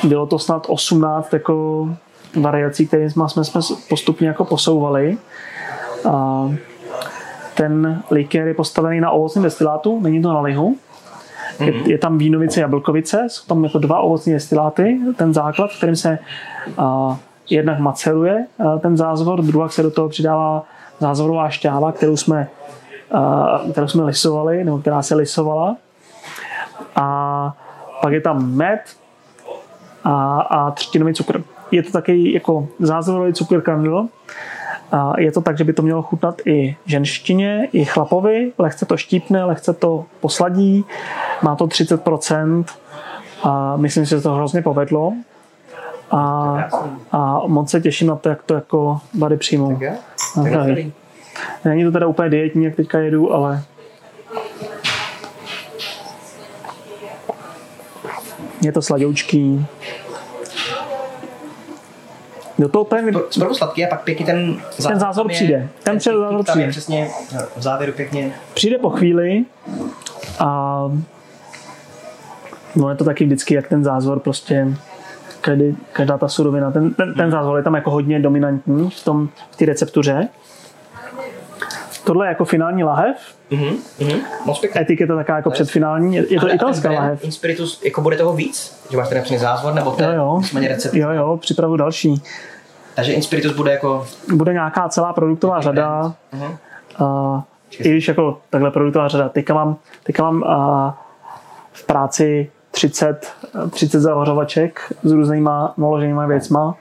Bylo to snad 18 jako variací, které jsme, jsme, postupně jako posouvali. A ten likér je postavený na ovocném destilátu, není to na lihu. Je, je tam vínovice, jablkovice, jsou tam jako dva ovocní destiláty, ten základ, kterým se a, jednak maceruje a, ten zázvor, druhá se do toho přidává zázvorová šťáva, kterou jsme, kterou jsme lisovali, nebo která se lisovala. A pak je tam med a, a třtinový cukr. Je to taky jako zázvorový cukr kandl, a je to tak, že by to mělo chutnat i ženštině, i chlapovi. Lehce to štípne, lehce to posladí. Má to 30%. A myslím si, že to hrozně povedlo. A, a moc se těším na to, jak to jako bady přijmou. Tak jo? Tak. Není to teda úplně dietní, jak teďka jedu, ale je to sladoučký. Do toho úplně Zprvu sladký a pak pěkně ten zázvor tam je- přijde. Ten přijde, kick zázvor tam je přijde. přesně v závěru pěkně. přijde po chvíli a no je to taky vždycky, jak ten zázvor prostě každý, každá ta surovina, ten, ten, ten zázvor je tam jako hodně dominantní v tom, v té receptuře. Tohle je jako finální lahev, Mhm, mhm. Moc pěkně. etiketa taká jako předfinální, je, je to italská lahev. Inspiritus, jako bude toho víc? Že máš ten napsaný zázvor, nebo to Jo, jo. nicméně recept? Jo, jo, připravu další. Takže Inspiritus bude jako... Bude nějaká celá produktová řada, Mhm. a, i když jako takhle produktová řada. Teďka mám, teďka mám a, v práci 30, 30 zavařovaček s různýma naloženýma věcma,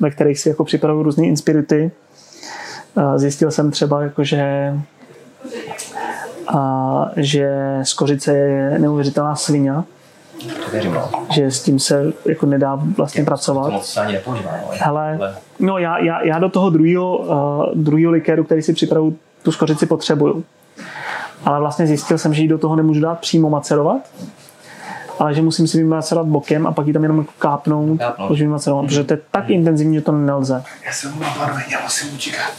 ve kterých si jako připravuju různé inspirity. A Zjistil jsem třeba, jako, že, a, že z kořice je neuvěřitelná svině, věřím, no. že s tím se jako nedá vlastně pracovat. moc se ani nepoužívá, no. Hele, Ale- no já, já, já do toho druhého uh, druhýho likéru, který si připravu, tu skořici potřebuju. Ale vlastně zjistil jsem, že ji do toho nemůžu dát přímo macerovat, ale že musím si vymacerovat bokem a pak ji tam jenom jako kápnout, Kápnout. už vymacerovat, protože to je tak intenzivní, že to nelze. Já jsem mu pánové, já musím utíkat.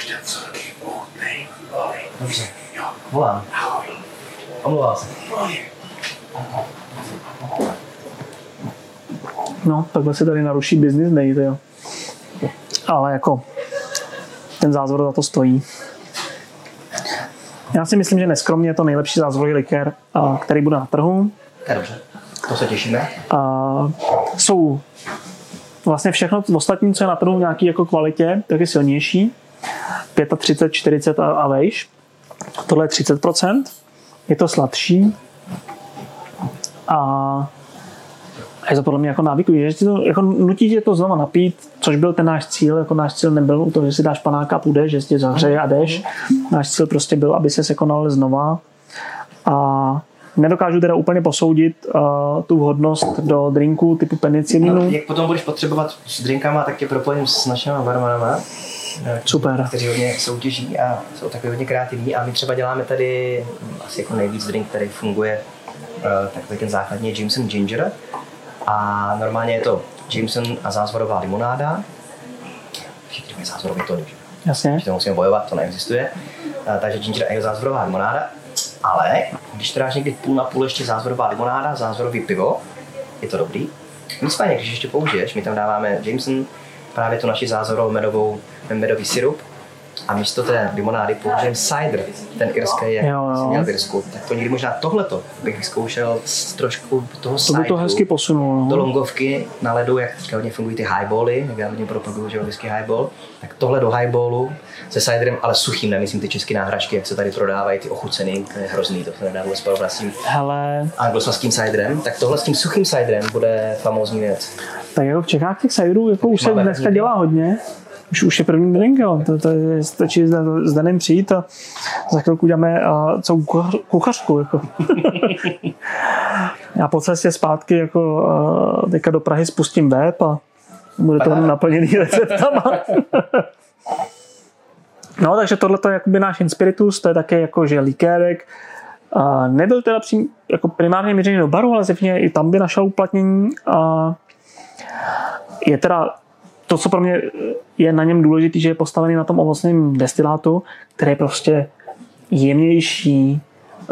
Máš ten celky útnej. Dobře. Jo, Volám. ahoj. Omlouvám se. No, takhle se tady naruší business day, to jo. Ale jako ten zázvor za to stojí. Já si myslím, že neskromně je to nejlepší zázvorový likér, který bude na trhu. Dobře. To se těšíme. a jsou vlastně všechno ostatní, co je na trhu v nějaký jako kvalitě, tak je silnější. 35, 40 a, a vejš. Tohle je 30%. Je to sladší. A je to podle mě jako návykový, že to, jako nutí tě to znova napít, což byl ten náš cíl, jako náš cíl nebyl toho, že si dáš panáka a půjdeš, že si tě zahřeje a jdeš. Náš cíl prostě byl, aby se sekonal znova. A nedokážu teda úplně posoudit uh, tu vhodnost do drinku typu penicilinu. No, jak potom budeš potřebovat s drinkama, tak tě propojím s našimi barmanama. Eh, Super. Kteří hodně soutěží a jsou takový hodně kreativní. A my třeba děláme tady hm, asi jako nejvíc drink, který funguje, eh, takový ten základní je Jameson Ginger. A normálně je to Jameson a zázvorová limonáda. Všichni mají zázvorový tonik, že? Jasně. že to musíme bojovat, to neexistuje. A, takže ginger ale zázvorová limonáda. Ale když to dáš někdy půl na půl ještě zázvorová limonáda, zázvorový pivo, je to dobrý. Nicméně, když ještě použiješ, my tam dáváme Jameson, právě tu naši zázorovou medovou, medový syrup, a místo té limonády použijeme cider, ten irský, jak Jo, jo. jsem měl v Irsku. Tak to někdy možná tohleto bych vyzkoušel s trošku toho To by to hezky posunulo. do No. longovky na ledu, jak teďka hodně fungují ty highbally, jak já hodně propaguju, že whisky highball, tak tohle do highballu se ciderem, ale suchým, nemyslím ty české náhražky, jak se tady prodávají, ty ochucený, to je hrozný, to se nedá vůbec porovnat s tím Hele, anglosaským ciderem, tak tohle s tím suchým ciderem bude famózní věc. Tak jako v Čechách těch ciderů jako už se dneska hodně. dělá hodně. Už, už je první drink, jo. To, to je, stačí s, s Danem přijít a za chvilku děláme uh, celou kuchař, kuchařku. Jako. Já po cestě zpátky jako, uh, teďka do Prahy spustím web a bude to naplněný receptama. no, takže tohle je jakoby náš Inspiritus, to je také jako, že likérek. A nebyl teda přím, jako primárně měřený do baru, ale zjevně i tam by našel uplatnění. A je teda to, co pro mě je na něm důležité, že je postavený na tom ovocném destilátu, který je prostě jemnější,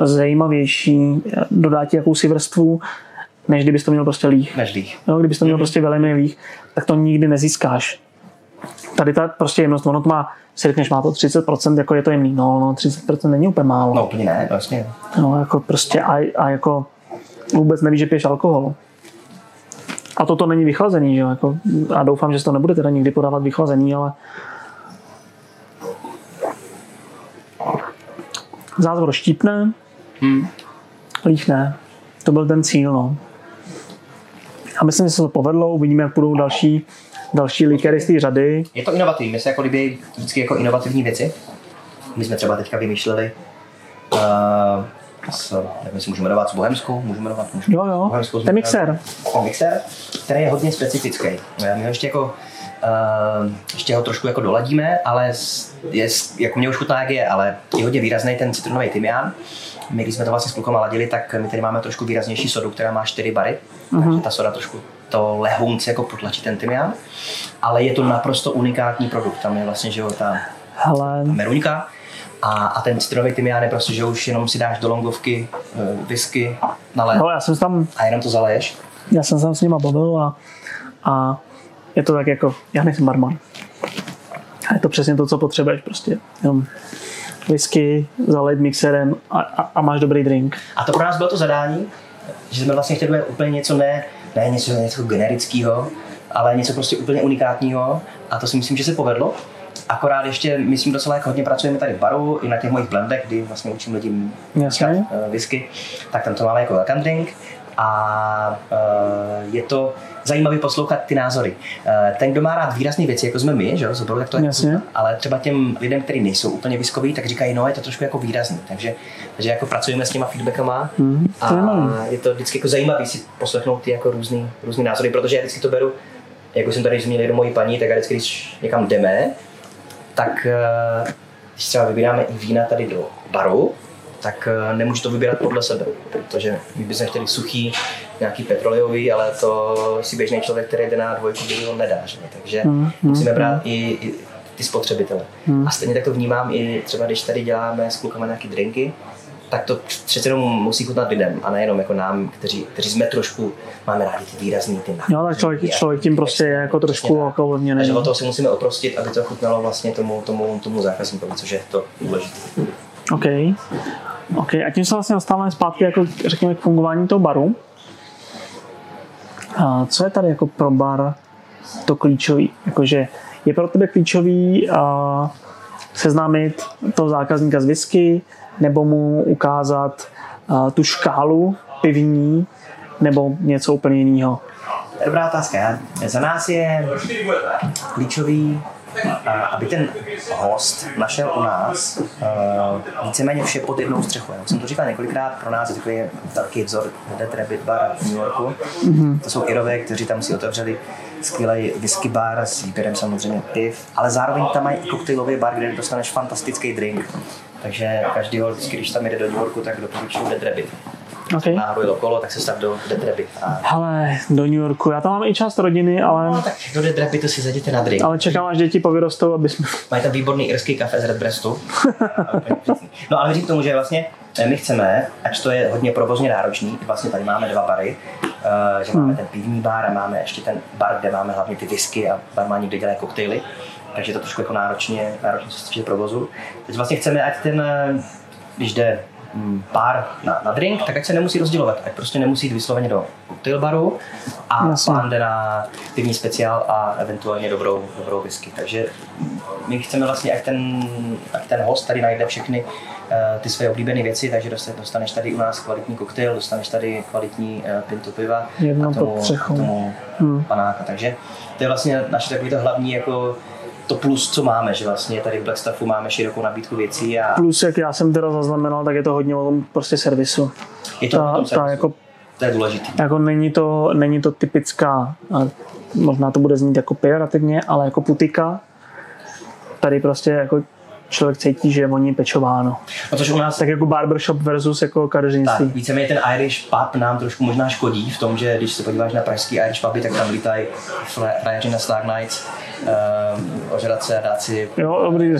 zajímavější, dodá ti jakousi vrstvu, než kdybys to měl prostě líh. Nežlých. Jo, kdybys to měl prostě velmi líh, tak to nikdy nezískáš. Tady ta prostě jemnost, ono to má, si řekneš, má to 30%, jako je to jemný. No, no 30% není úplně málo. No úplně ne, vlastně. No, jako prostě a, a jako vůbec nevíš, že piješ alkohol. A toto není vychlazený, že jo? Jako, a doufám, že se to nebude teda nikdy podávat vychlazený, ale zázvor štípne, Hmm. líh ne. To byl ten cíl, no. A myslím, že se to povedlo, uvidíme, jak budou další, další likery z té řady. Je to inovativní, my se jako líbí vždycky jako inovativní věci. My jsme třeba teďka vymýšleli uh, s, nevím, jestli můžu jmenovat, s Bohemskou, můžu jmenovat, můžu. Jo, jo, Bohemskou ten mixér. ten mixér, který je hodně specifický. My ho ještě jako uh, ještě ho trošku jako doladíme, ale je, jako mě už chutná, jak je, ale je hodně výrazný ten citronový tymián. My, když jsme to vlastně s klukama ladili, tak my tady máme trošku výraznější sodu, která má 4 bary, Mhm. takže ta soda trošku to lehunce jako potlačí ten tymián, ale je to naprosto unikátní produkt. Tam je vlastně, že jo, ta Hele, meruňka a, a ten citronový tymián je prostě, že už jenom si dáš do longovky uh, whisky na led no, já jsem se tam a jenom to zaleješ. já jsem se tam s nima bavil a, a je to tak jako, já nejsem barman. A je to přesně to, co potřebuješ prostě. Jenom whisky, zalejt mixerem a, a, a máš dobrý drink. A to pro nás bylo to zadání, že jsme vlastně chtěli úplně něco ne, ne něco, něco generického, ale něco prostě úplně unikátního a to si myslím, že se povedlo. Akorát ještě, myslím, docela jako hodně pracujeme tady v baru, i na těch mojich blendech, kdy vlastně učím lidi Jasně. říkat, eh, whisky, tak tam to máme jako welcome drink a uh, je to zajímavý poslouchat ty názory. Uh, ten, kdo má rád výrazné věci, jako jsme my, že jo, tak to je Jasně. ale třeba těm lidem, kteří nejsou úplně viskoví, tak říkají, no je to trošku jako výrazný. Takže, takže jako pracujeme s těma feedbackama je a je to vždycky jako zajímavý si poslechnout ty jako různý, různý názory, protože já vždycky to beru, jako jsem tady zmínil do mojí paní, tak já vždycky, když někam jdeme, tak eh, když třeba vybíráme i vína tady do baru, tak eh, nemůžu to vybírat podle sebe, protože my bychom chtěli suchý, nějaký petrolejový, ale to si běžný člověk, který jde na dvojku, by ho nedá, že? takže Mm, musíme mm, brát i, i ty spotřebitele. A stejně tak to vnímám i třeba, když tady děláme s klukama nějaký drinky, tak to přece jenom musí chutnat lidem a nejenom jako nám, kteří, kteří jsme trošku, máme rádi ty výrazný ty Jo, tak člověk, člověk tím prostě je jako trošku jako Takže o toho si musíme oprostit, aby to chutnalo vlastně tomu, tomu, tomu zákazníkovi, což je to důležité. OK. OK. A tím se vlastně dostáváme zpátky jako, řekněme, k fungování toho baru. A co je tady jako pro bar to klíčový? Jakože je pro tebe klíčový a seznámit toho zákazníka z whisky, nebo mu ukázat a, tu škálu pivní, nebo něco úplně jiného? Dobrá otázka. Za nás je klíčový, a- aby ten host našel u nás uh, víceméně vše pod jednou střechou. Já jsem to říkal několikrát, pro nás je takový velký vzor Dead Rabbit Bar v New Yorku. Mm-hmm. To jsou Irové, kteří tam si otevřeli skvělý whisky bar s výběrem samozřejmě piv, ale zároveň tam mají i koktejlový bar, kde dostaneš fantastický drink. Takže každý vždycky, když tam jde do New Yorku, tak doporučuju Dead Rabbit. Okay. Náhodou okolo, tak se stav do Dead Rabbit. A Hele, do New Yorku. Já tam mám i část rodiny, ale, No tak do Dead Rapidu si zajděte na drink. ale čekám, až děti povyrostou, aby jsme... Mají tam výborný irský kafe z Redbreastu. no ale věřím tomu, že vlastně eh, my chceme, ač to je hodně provozně náročný, vlastně tady máme dva bary, eh, že máme ten pivní bar a máme ještě ten bar, kde máme hlavně ty whisky a barmani, kde dělají koktejly. Takže to trošku jako náročně, náročně se týče provozu. Teď vlastně chceme, ať ten, eh, když jde mm, pár na, na drink, tak ať se nemusí rozdělovat, ať prostě nemusí jít vysloveně do cocktail baru a Jasně. pán jde na pivní speciál a eventuálně dobrou, dobrou whisky. Takže my chceme vlastně, ať ten, ať ten host tady najde všechny eh, ty své oblíbené věci, takže dosta- dostaneš tady u nás kvalitní koktejl, dostaneš tady kvalitní uh, pintu piva Jedno a tomu, a tomu Hmm. panáka. Takže to je vlastně naše takový to hlavní jako to plus, co máme, že vlastně tady v Blackstaffu máme širokou nabídku věcí a Plus, jak já jsem teda zaznamenal, tak je to hodně o tom prostě servisu. je to, o Ta, tom ta servisu. jako, to je důležitý. jako není, to, není to typická, a možná to bude znít jako pejorativně, ale jako putika. Tady prostě jako člověk cítí, že je voní pečováno. Protože u nás Tak jako barbershop versus jako Tak, kadeřnictví. víceméně ten Irish pub nám trošku možná škodí v tom, že když se podíváš na pražský Irish puby, tak tam lítají frajeři na Stag Nights, um, ožrat se a dát si Jo, dobrý.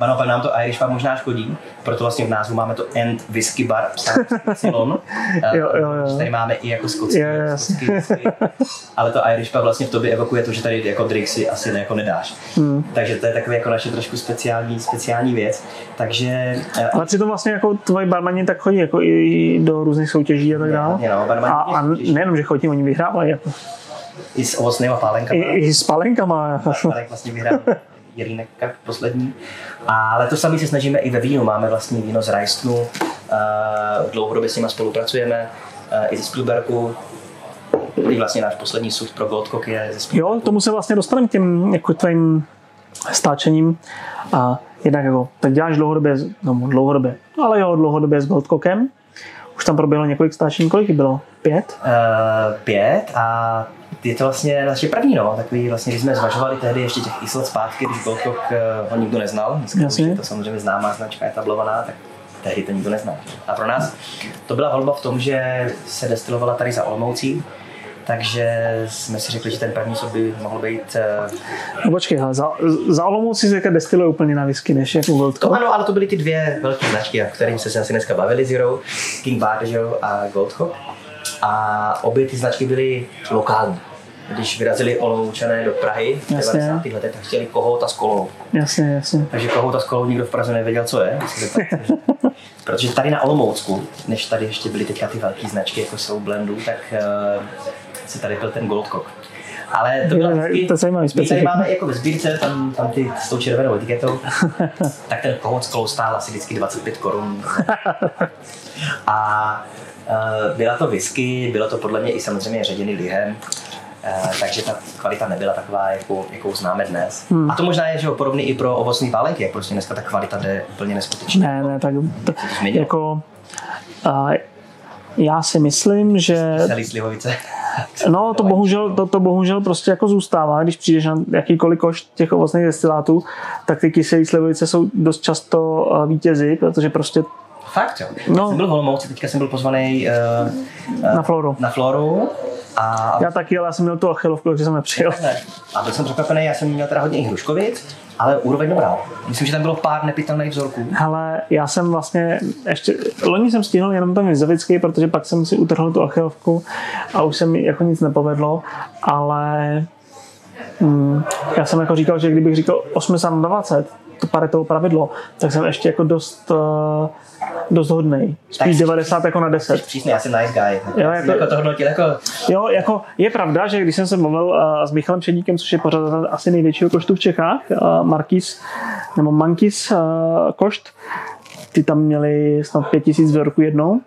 A naopak nám to Irish pub možná škodí, proto vlastně v názvu máme to End Whisky Bar psáno s Y. Eh, Jo, jo, jo. Tady máme i jako skotský, Jo, jo, skotský whisky. ale to Irish pub vlastně v tobě evokuje to, že tady jako drink si asi ne, jako nedáš. Hmm. Takže to je takový jako naše trošku speciální, speciální věc. Takže eh, Ale přitom vlastně jako tvoji barmani tak chodí jako i do různých soutěží a tak dále. No, a, a nejenom, že chodí, oni vyhrávají. Jako. i s ovocnýma pálenkama. I, I s palenkama. Pálek vlastně vyhrál Jelínek Cup poslední. Ale to samé se snažíme i ve vínu. Máme vlastní víno z Rajstnu. Uh, dlouhodobě s nimi spolupracujeme. Uh, I ze Spielbergu. I vlastně náš poslední sud pro Goldcock je ze Spielbergu. Jo, tomu se vlastně dostaneme k těm jako tvým stáčením. A jednak jako, tak děláš dlouhodobě, no dlouhodobě, ale jo, dlouhodobě s Goldcockem. Už tam proběhlo několik stáčení, kolik bylo? Pět? Uh, pět a je to vlastně naše první, no, takový vlastně, když jsme zvažovali tehdy ještě těch x let zpátky, když Goldcock uh, ho nikdo neznal, dneska už je to samozřejmě známá značka, etablovaná, tak tehdy to nikdo neznal. A pro nás to byla volba v tom, že se destilovala tady za Olomoucí, takže jsme si řekli, že ten první sud by mohl být uh, No počkej, hele, za, za Olomouci se destiluje úplně na whisky, než jako to Goldcock. ano, ale to byly ty dvě velké značky, o kterým se asi dneska bavili, Zero, King že jo, a Goldhawk. A obě ty značky byly lokální. Když vyrazili Olomoučané do Prahy v Jasně. 90. letech, tak chtěli kohouta s kolou. Jasně, jasně. Takže kohouta s kolou nikdo v Praze nevěděl, co je. Protože tady na Olomoucku, než tady ještě byly teďka ty velké značky, jako jsou Blendů, tak uh, se tady byl ten Goldcock. Ale to byla Jo, vždycky, to zajímavý my tady máme jako ve sbírce, tam, tam ty s tou červenou etiketou, tak ten kohout s kolou stál asi vždycky 25 korun. A uh, byla to whisky, bylo to podle mě i samozřejmě ředěný lihem, uh, takže ta kvalita nebyla taková, jakou, jakou známe dnes. Hmm. A to možná je že podobný i pro ovocný pálenky, jak prostě dneska ta kvalita jde úplně neskutečně. Ne, ne, tak to, změnilo. jako a já si myslím, že Celý slivovice. No, to bohužel, to, to bohužel prostě jako zůstává, když přijdeš na jakýkoliv koš těch ovocných destilátů, tak ty kyselé slivovice jsou dost často eh, vítězi, protože prostě Fakt jo. No. Jsem byl v Olomouci, teďka jsem byl pozvaný uh, na floru. na Floru a Já taky, ale já jsem měl tu achilovku, takže jsem nepřijel. Ne. A byl jsem překvapený, já jsem měl teda hodně i hruškovic, ale úroveň dobrá. Myslím, že tam bylo pár nepitelných vzorků. Hele, já jsem vlastně ještě, loni jsem stihl jenom ten vizovický, protože pak jsem si utrhl tu achilovku a už se mi jako nic nepovedlo, ale mm, já jsem jako říkal, že kdybych říkal 80 na 20, to paretovo pravidlo, tak jsem ještě jako dost, uh, dost hodnej. Spíš 90 jako na 10. Přísný, já jsem nice guy. Jo, jako- jako to hodnotil jako... Jo, jako je pravda, že když jsem se mluvil uh, s Michalem Šedíkem, což je pořadatel asi největšího koštu v Čechách, uh, Markis, nebo Mankis uh, košt, ty tam měli snad 5000 vzorků jednou,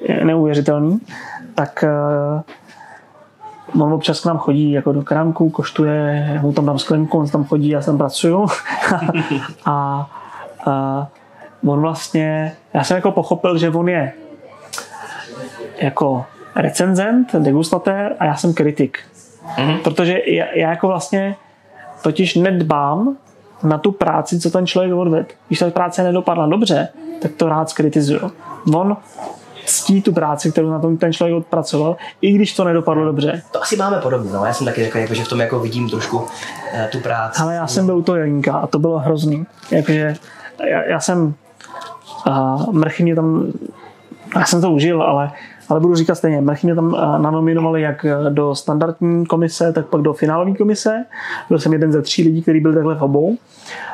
je neuvěřitelný, tak uh, on občas k nám chodí jako do krámku, koštuje, mu tam dám sklenku, on tam chodí, já tam pracuju. a, a on vlastně, já jsem jako pochopil, že on je jako recenzent, degustatér a já jsem kritik. Mm-hmm. Protože já, já jako vlastně totiž nedbám na tu práci, co ten člověk odvedl. Když ta práce nedopadla dobře, tak to rád skritizuju. On ctí tu práci, kterou na tom ten člověk odpracoval, i když to nedopadlo dobře. To asi máme podobně, no. Já jsem taky jako, že v tom jako vidím trošku uh, tu práci. Ale já jsem byl u toho Jelínka a to bylo hrozný. Jakože já, já jsem uh, mrchy mě tam já jsem to užil, ale ale budu říkat stejně, Mrchy mě tam eh, nanominovali jak do standardní komise, tak pak do finálové komise. Byl jsem jeden ze tří lidí, který byl takhle v obou.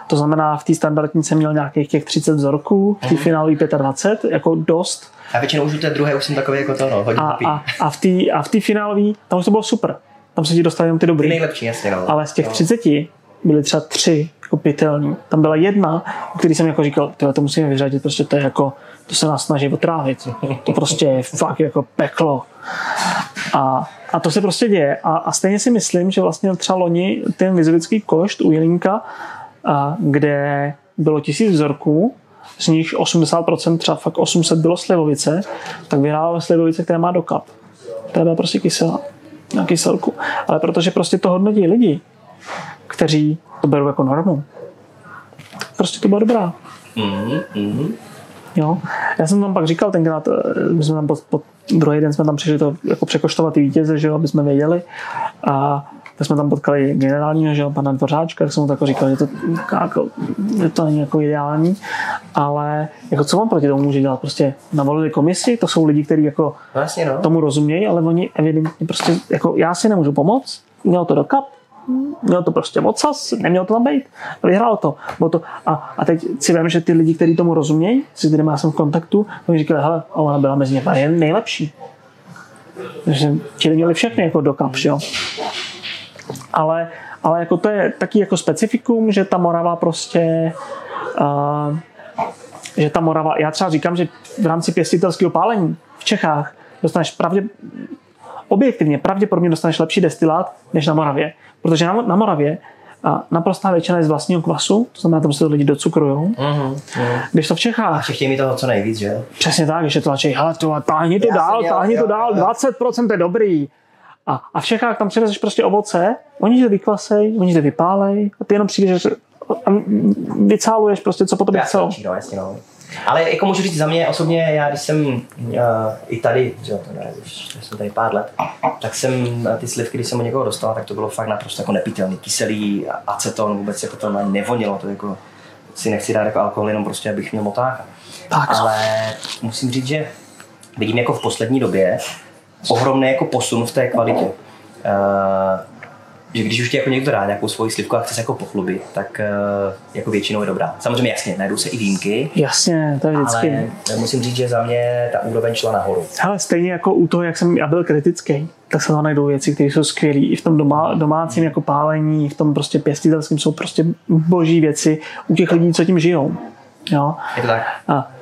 To znamená, v té standardní jsem měl nějakých těch 30 vzorků, v té mhm. finálové 25, jako dost. A většinou už u té druhé už jsem takový jako to, no, hodně a, a, a, v té a v té finálové, tam už to bylo super. Tam se ti dostali jenom ty dobrý. Ty nejlepší, jasně, no. Ale z těch no. 30 byly třeba tři jako. Tam byla jedna, o který jsem jako říkal, to musíme vyřadit, prostě to je jako, to se nás snaží otrávit. To prostě je fakt jako peklo. A, a to se prostě děje. A, a stejně si myslím, že vlastně třeba loni ten vizovický košt u Jelínka, a, kde bylo tisíc vzorků, z nich 80%, třeba fakt 800 bylo slivovice, tak vyhrála slivovice, která má dokap. To byla prostě kyselá na kyselku. Ale protože prostě to hodnotí lidi, kteří to berou jako normu. Prostě to byla dobrá. Mm-hmm. Jo. Já jsem tam pak říkal tenkrát, eh, my jsme tam po, po druhý den jsme tam přišli to jako překoštovat ty vítěze, že jo, aby jsme věděli. A tak jsme tam potkali generálního, že jo, pana Dvořáčka, tak jsem mu tak říkal, že to, jako, že to není jako ideální, ale jako co on proti tomu může dělat? Prostě navolili komisi, to jsou lidi, kteří jako vlastně, no. tomu rozumějí, ale oni evidentně prostě, jako já si nemůžu pomoct, měl to do kap, měl to prostě ocas, neměl to tam být, vyhrál to. Bylo to a, a teď si vím, že ty lidi, kteří tomu rozumějí, s kterými jsem v kontaktu, oni říkali, hele, ona byla mezi nimi nejlepší. Takže ti měli všechny jako do kap, jo. Ale, ale jako to je taky jako specifikum, že ta Morava prostě uh, že ta Morava, já třeba říkám, že v rámci pěstitelského pálení v Čechách dostaneš pravdě, objektivně pravděpodobně dostaneš lepší destilát než na Moravě. Protože na, na Moravě a naprostá většina je z vlastního kvasu, to znamená, tam se to lidi docukrujou. Uh-huh, uh-huh. Když to v Čechách... A chtějí mi toho co nejvíc, že? Přesně tak, že to tlačí, hele, to, táhni to Já dál, táhni to dál, jo. 20% je dobrý. A, a v Čechách tam přivezeš prostě ovoce, oni to vykvasej, oni to vypálej a ty jenom přijdeš a vycáluješ prostě, co po tobě chcou. No, jasně, no. Ale jako můžu říct za mě osobně, já když jsem uh, i tady, že to ne, už jsem tady pár let, tak jsem ty slivky, když jsem od někoho dostal, tak to bylo fakt naprosto jako nepitelný, kyselý, aceton, vůbec jako to nevonilo, to jako si nechci dát jako alkohol, jenom prostě abych měl motáka. Tak. Ale musím říct, že vidím jako v poslední době ohromný jako posun v té kvalitě. Uh, že když už ti jako někdo dá nějakou svoji slivku a chce se jako pochlubit, tak uh, jako většinou je dobrá. Samozřejmě jasně, najdou se i výjimky. Jasně, to je vždycky. Ale musím říct, že za mě ta úroveň šla nahoru. Ale stejně jako u toho, jak jsem já byl kritický, tak se tam najdou věci, které jsou skvělé. I v tom doma, domácím jako pálení, v tom prostě pěstitelském jsou prostě boží věci u těch lidí, co tím žijou. Jo? Je to tak. A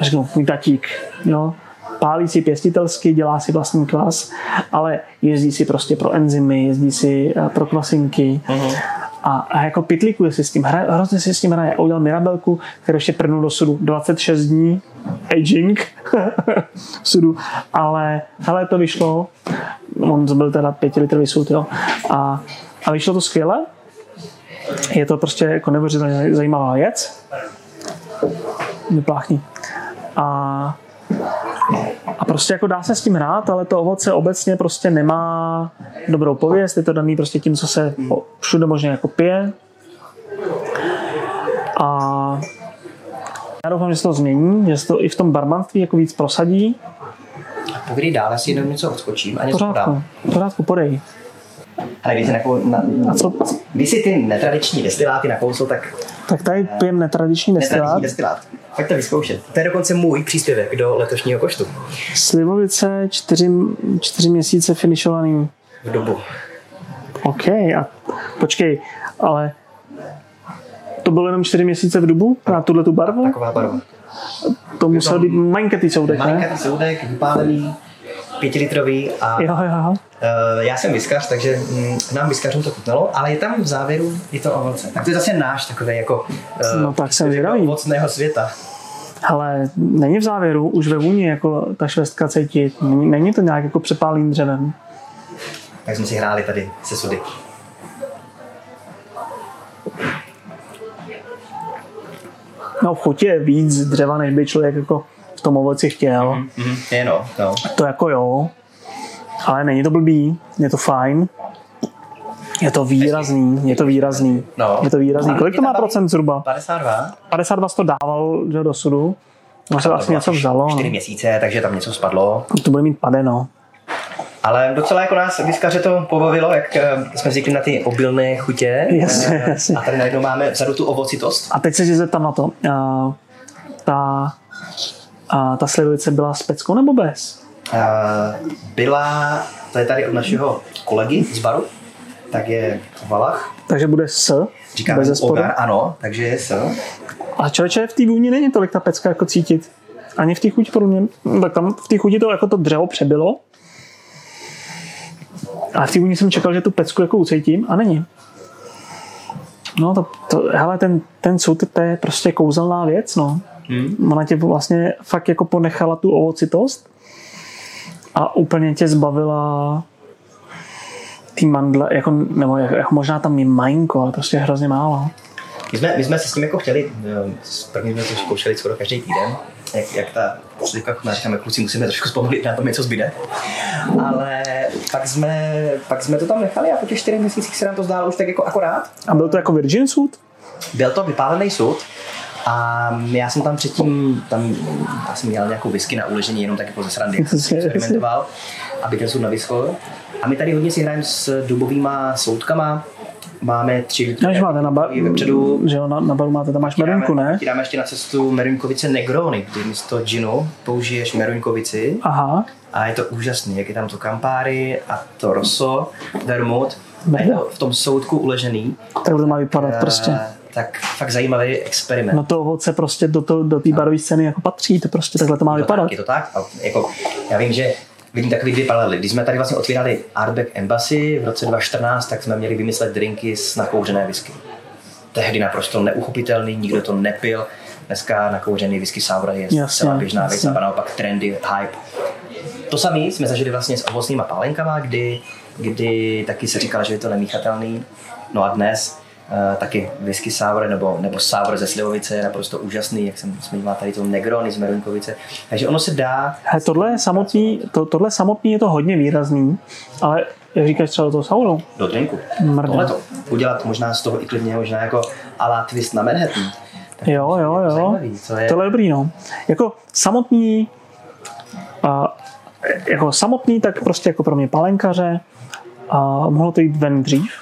řeknu, můj tatík, jo, pálí si pěstitelsky, dělá si vlastní kvas, ale jezdí si prostě pro enzymy, jezdí si eh, pro kvasinky. Uh-huh. A, a, jako pitlikuje si s tím, hra, hrozně si s tím hraje. Udělal Mirabelku, kterou ještě prnul do sudu 26 dní, aging sudu, ale hele, to vyšlo, on byl teda 5 litrový sud, jo, a, a vyšlo to skvěle, je to prostě jako neuvěřitelně zajímavá věc. Vypláchni. A a prostě jako dá se s tím hrát, ale to ovoce obecně prostě nemá dobrou pověst, je to daný prostě tím, co se všude možně jako pije. A já doufám, že se to změní, že se to i v tom barmanství jako víc prosadí. Povídej dál, já si jenom něco odskočím a něco pořádku, podám. Pořádku, podej. Ale když, nakou, na, a co? když si ty netradiční destiláty nakousl, tak... Tak tady pijem netradiční destilát. Netradiční destilát. Pojď to vyzkoušet. To je dokonce můj příspěvek do letošního koštu. Slivovice, čtyři, čtyři měsíce finišovaný. V dobu. OK, a počkej, ale to bylo jenom čtyři měsíce v dubu na tuhle tu barvu? Taková barva. to musel být malinkatý soudek, ne? Malinkatý soudek, vypálený, pětilitrový a Jo, jo. Uh, já jsem vyskař, takže mm, nám vyskařům to chutnalo, ale je tam v závěru je to ovoce. Tak to je zase náš takový jako uh, No tak jsem jako ovocného světa. Ale není v závěru, už ve vůni jako ta švestka cítit. Není, není to nějak jako přepálým dřevem. Tak jsme si hráli tady se sudy. No v chutě je víc dřeva, než by člověk jako v tom ovoci chtěl. Mhm, je no, no. To jako jo, ale není to blbý, je to fajn. Je to výrazný, je to výrazný. No. Je to výrazný. Kolik to má procent zhruba? 52. 52 to dával že, do sudu. No se asi něco vzalo. Čtyři No. měsíce, takže tam něco spadlo. To bude mít pade, no. Ale docela jako nás vyskaře to pobavilo, jak eh, jsme zvykli na ty obilné chutě. Jasně, Eh, jasně. A tady najednou máme vzadu tu ovocitost. A teď se zeptám na to. Uh, ta, uh, ta slivovice byla s peckou nebo bez? Eh, Byla, to je tady od našeho kolegy z baru, tak je Valach. Takže bude s, Říkáme bez. Ogar, ano, takže je s. A člověče, v té vůni není tolik ta pecka jako cítit. Ani v té chuti pro mě. Tak tam v té chuti to jako to dřevo přebylo. A v té vůni jsem čekal, že tu pecku jako ucítím a není. No to, to hele, ten, ten sud, to je prostě kouzelná věc, no. Hmm. Ona tě vlastně fakt jako ponechala tu ovocitost a úplně tě zbavila ty mandle, jako, nebo jako možná tam je majinko, ale prostě hrozně málo. My jsme, my jsme se s tím jako chtěli, eh, první jsme to zkoušeli skoro každý týden, jak, jak ta slivka chutná, říkáme, kluci, musíme trošku zpomalit, na tom něco zbyde. Ale pak jsme, pak jsme to tam nechali a po těch čtyřech měsících se nám to zdálo už tak jako akorát. A byl to jako virgin sud? Byl to vypálený sud a já jsem tam předtím, tam já jsem měl nějakou whisky na uležení, jenom tak jako ze srandy, jak jsem si experimentoval, aby ten sud nevyschl. A my tady hodně si hrajeme s dubovýma soudkama, máme tři No, že máte na, bar, vepředu, že jo, na, na baru máte, tam máš merunku, ne? Ti dáme ještě na cestu Merunkovice Negrony, kdy místo ginu použiješ Merunkovici Aha, a je to úžasný, jak je tam to Campari a to Rosso, to v tom soudku uležený. tak to má vypadat prostě. Tak fakt zajímavý experiment. No to ovoce prostě do, to, do té barové scény jako patří, to prostě takhle to má Je to vypadat. tak, je to tak. A jako, já vím, že vidím takový dvě paralely. Když jsme tady vlastně otvírali Artback Embassy v roce 2014, tak jsme měli vymyslet drinky s nakouřené whisky. Tehdy naprosto neuchopitelný, nikdo to nepil. Dneska nakouřený whisky sour je Jasně, celá běžná věc a naopak trendy, hype. To samé jsme zažili vlastně s ovocnýma pálenkama, kdy, kdy taky se říkalo, že je to nemíchatelný. No a dnes taky whisky sour nebo, nebo sour ze slivovice je naprosto úžasný, jak jsem zmiňoval tady to Negrony z Merunkovice. Takže ono se dá He, tohle, je samotný, to, tohle samotný je to hodně výrazný, ale jak říkáš třeba do toho sauru, do drinku. Tohle to. Udělat možná z toho i klidně možná jako a la twist na Manhattan. Tak Jo, jo, jo. Zajímavý, co je, Tohle je dobrý, no. Jako samotný, a, jako samotný, tak prostě jako pro mě palenkaře a mohlo to jít ven dřív,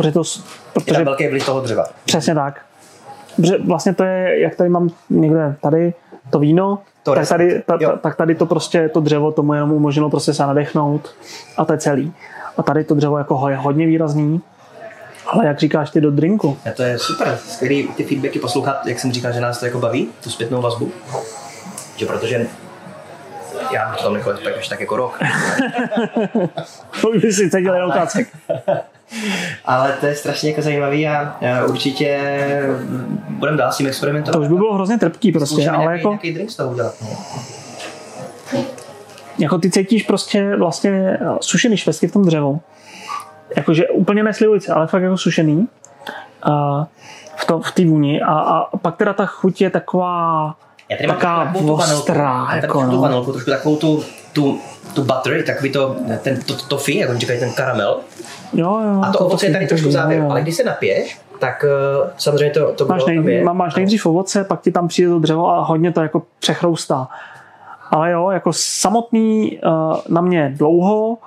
Protože to, je tam protože velký vliv toho dřeva. přesně tak. Protože vlastně to je, jak tady mám někde tady to víno, To tak tady, ta, ta, tak tady to prostě, to dřevo tomu jenom umožnilo prostě se nadechnout a to je celý. A tady to dřevo jako je hodně výrazný, ale jak říkáš ty do drinku, A to je super, skvělý ty feedbacky poslouchat, jak jsem říkal, že nás to jako baví, tu zpětnou vazbu. Že protože já to tam nechal tak, až tak jako rok. to už by si cítil jenom kácek. Ale to je strašně jako zajímavý a určitě budeme dál s tím experimentovat. To už by bylo hrozně trpký prostě, Zkoušíme ale nějaký, jako, nějaký drink z toho udělat. No. jako ty cítíš prostě vlastně eh, sušený švestky v tom dřevu. Jakože úplně neslivující, ale fakt jako sušený. A v, to, v té vůni a, a pak teda ta chuť je taková Já tady Taká tu ostrá, jako tu no. vanilku, trošku takovou tu, tu, tu butter, takový to, ten to, to toffee, jak oni říkají, ten karamel. Jo, jo, A to ovoce je tady trošku jo. ale když se napiješ, tak uh, samozřejmě to, to Máš, nej, má- máš nejdřív ovoce, pak ti tam přijde to dřevo a hodně to jako přechroustá. Ale jo, jako samotný uh, na mě dlouho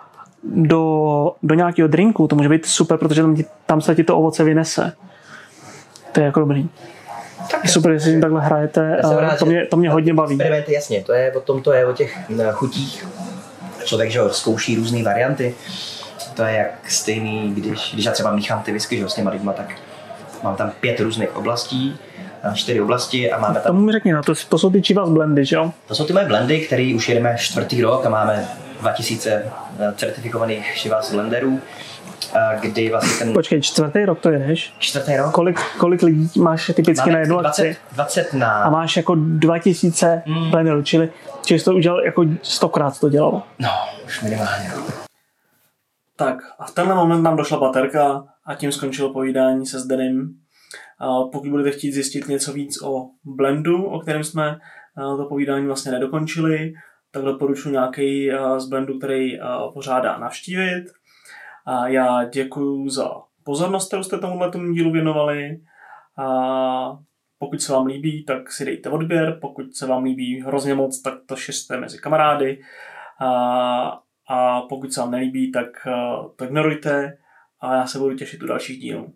do, do nějakého drinku, to může být super, protože tam, ti, tam se ti to ovoce vynese. To je jako dobrý. Tak super, že si s tím takhle hrajete, rád, to, mě, to mě hodně baví. Experimenty, jasně, to je o tom, to je o těch chutích. Člověk, že zkouší různé varianty. To je jak stejný, když, když já třeba míchám ty whisky, že s těma lidma, tak mám tam pět různých oblastí na čtyři oblasti a máme tam... Tomu mi řekni, no, to, to jsou ty Chivas blendy, že jo? To jsou ty moje blendy, které už jedeme čtvrtý rok a máme 2000 eh, certifikovaných Chivas blenderů, eh, kdy vlastně ten Počkej, čtvrtý rok to jedeš? čtvrtý rok Kolik, kolik lidí máš typicky na jednu 20, akci? 20 na... A máš jako 2000 Hmm. blenderů, čili, čili jsi to udělal jako stokrát to dělalo. No, už minimálně. Tak a v tenhle moment nám došla baterka a tím skončilo povídání se Zdenem. A pokud budete chtít zjistit něco víc o blendu, o kterém jsme to povídání vlastně nedokončili, tak doporučuji nějaký z blendu, který pořádá navštívit. A já děkuji za pozornost, kterou jste tomuhle tomu dílu věnovali. A pokud se vám líbí, tak si dejte odběr, pokud se vám líbí hrozně moc, tak to šiřte mezi kamarády a pokud se vám nelíbí, tak, eh, to ignorujte a já se budu těšit u dalších dílů.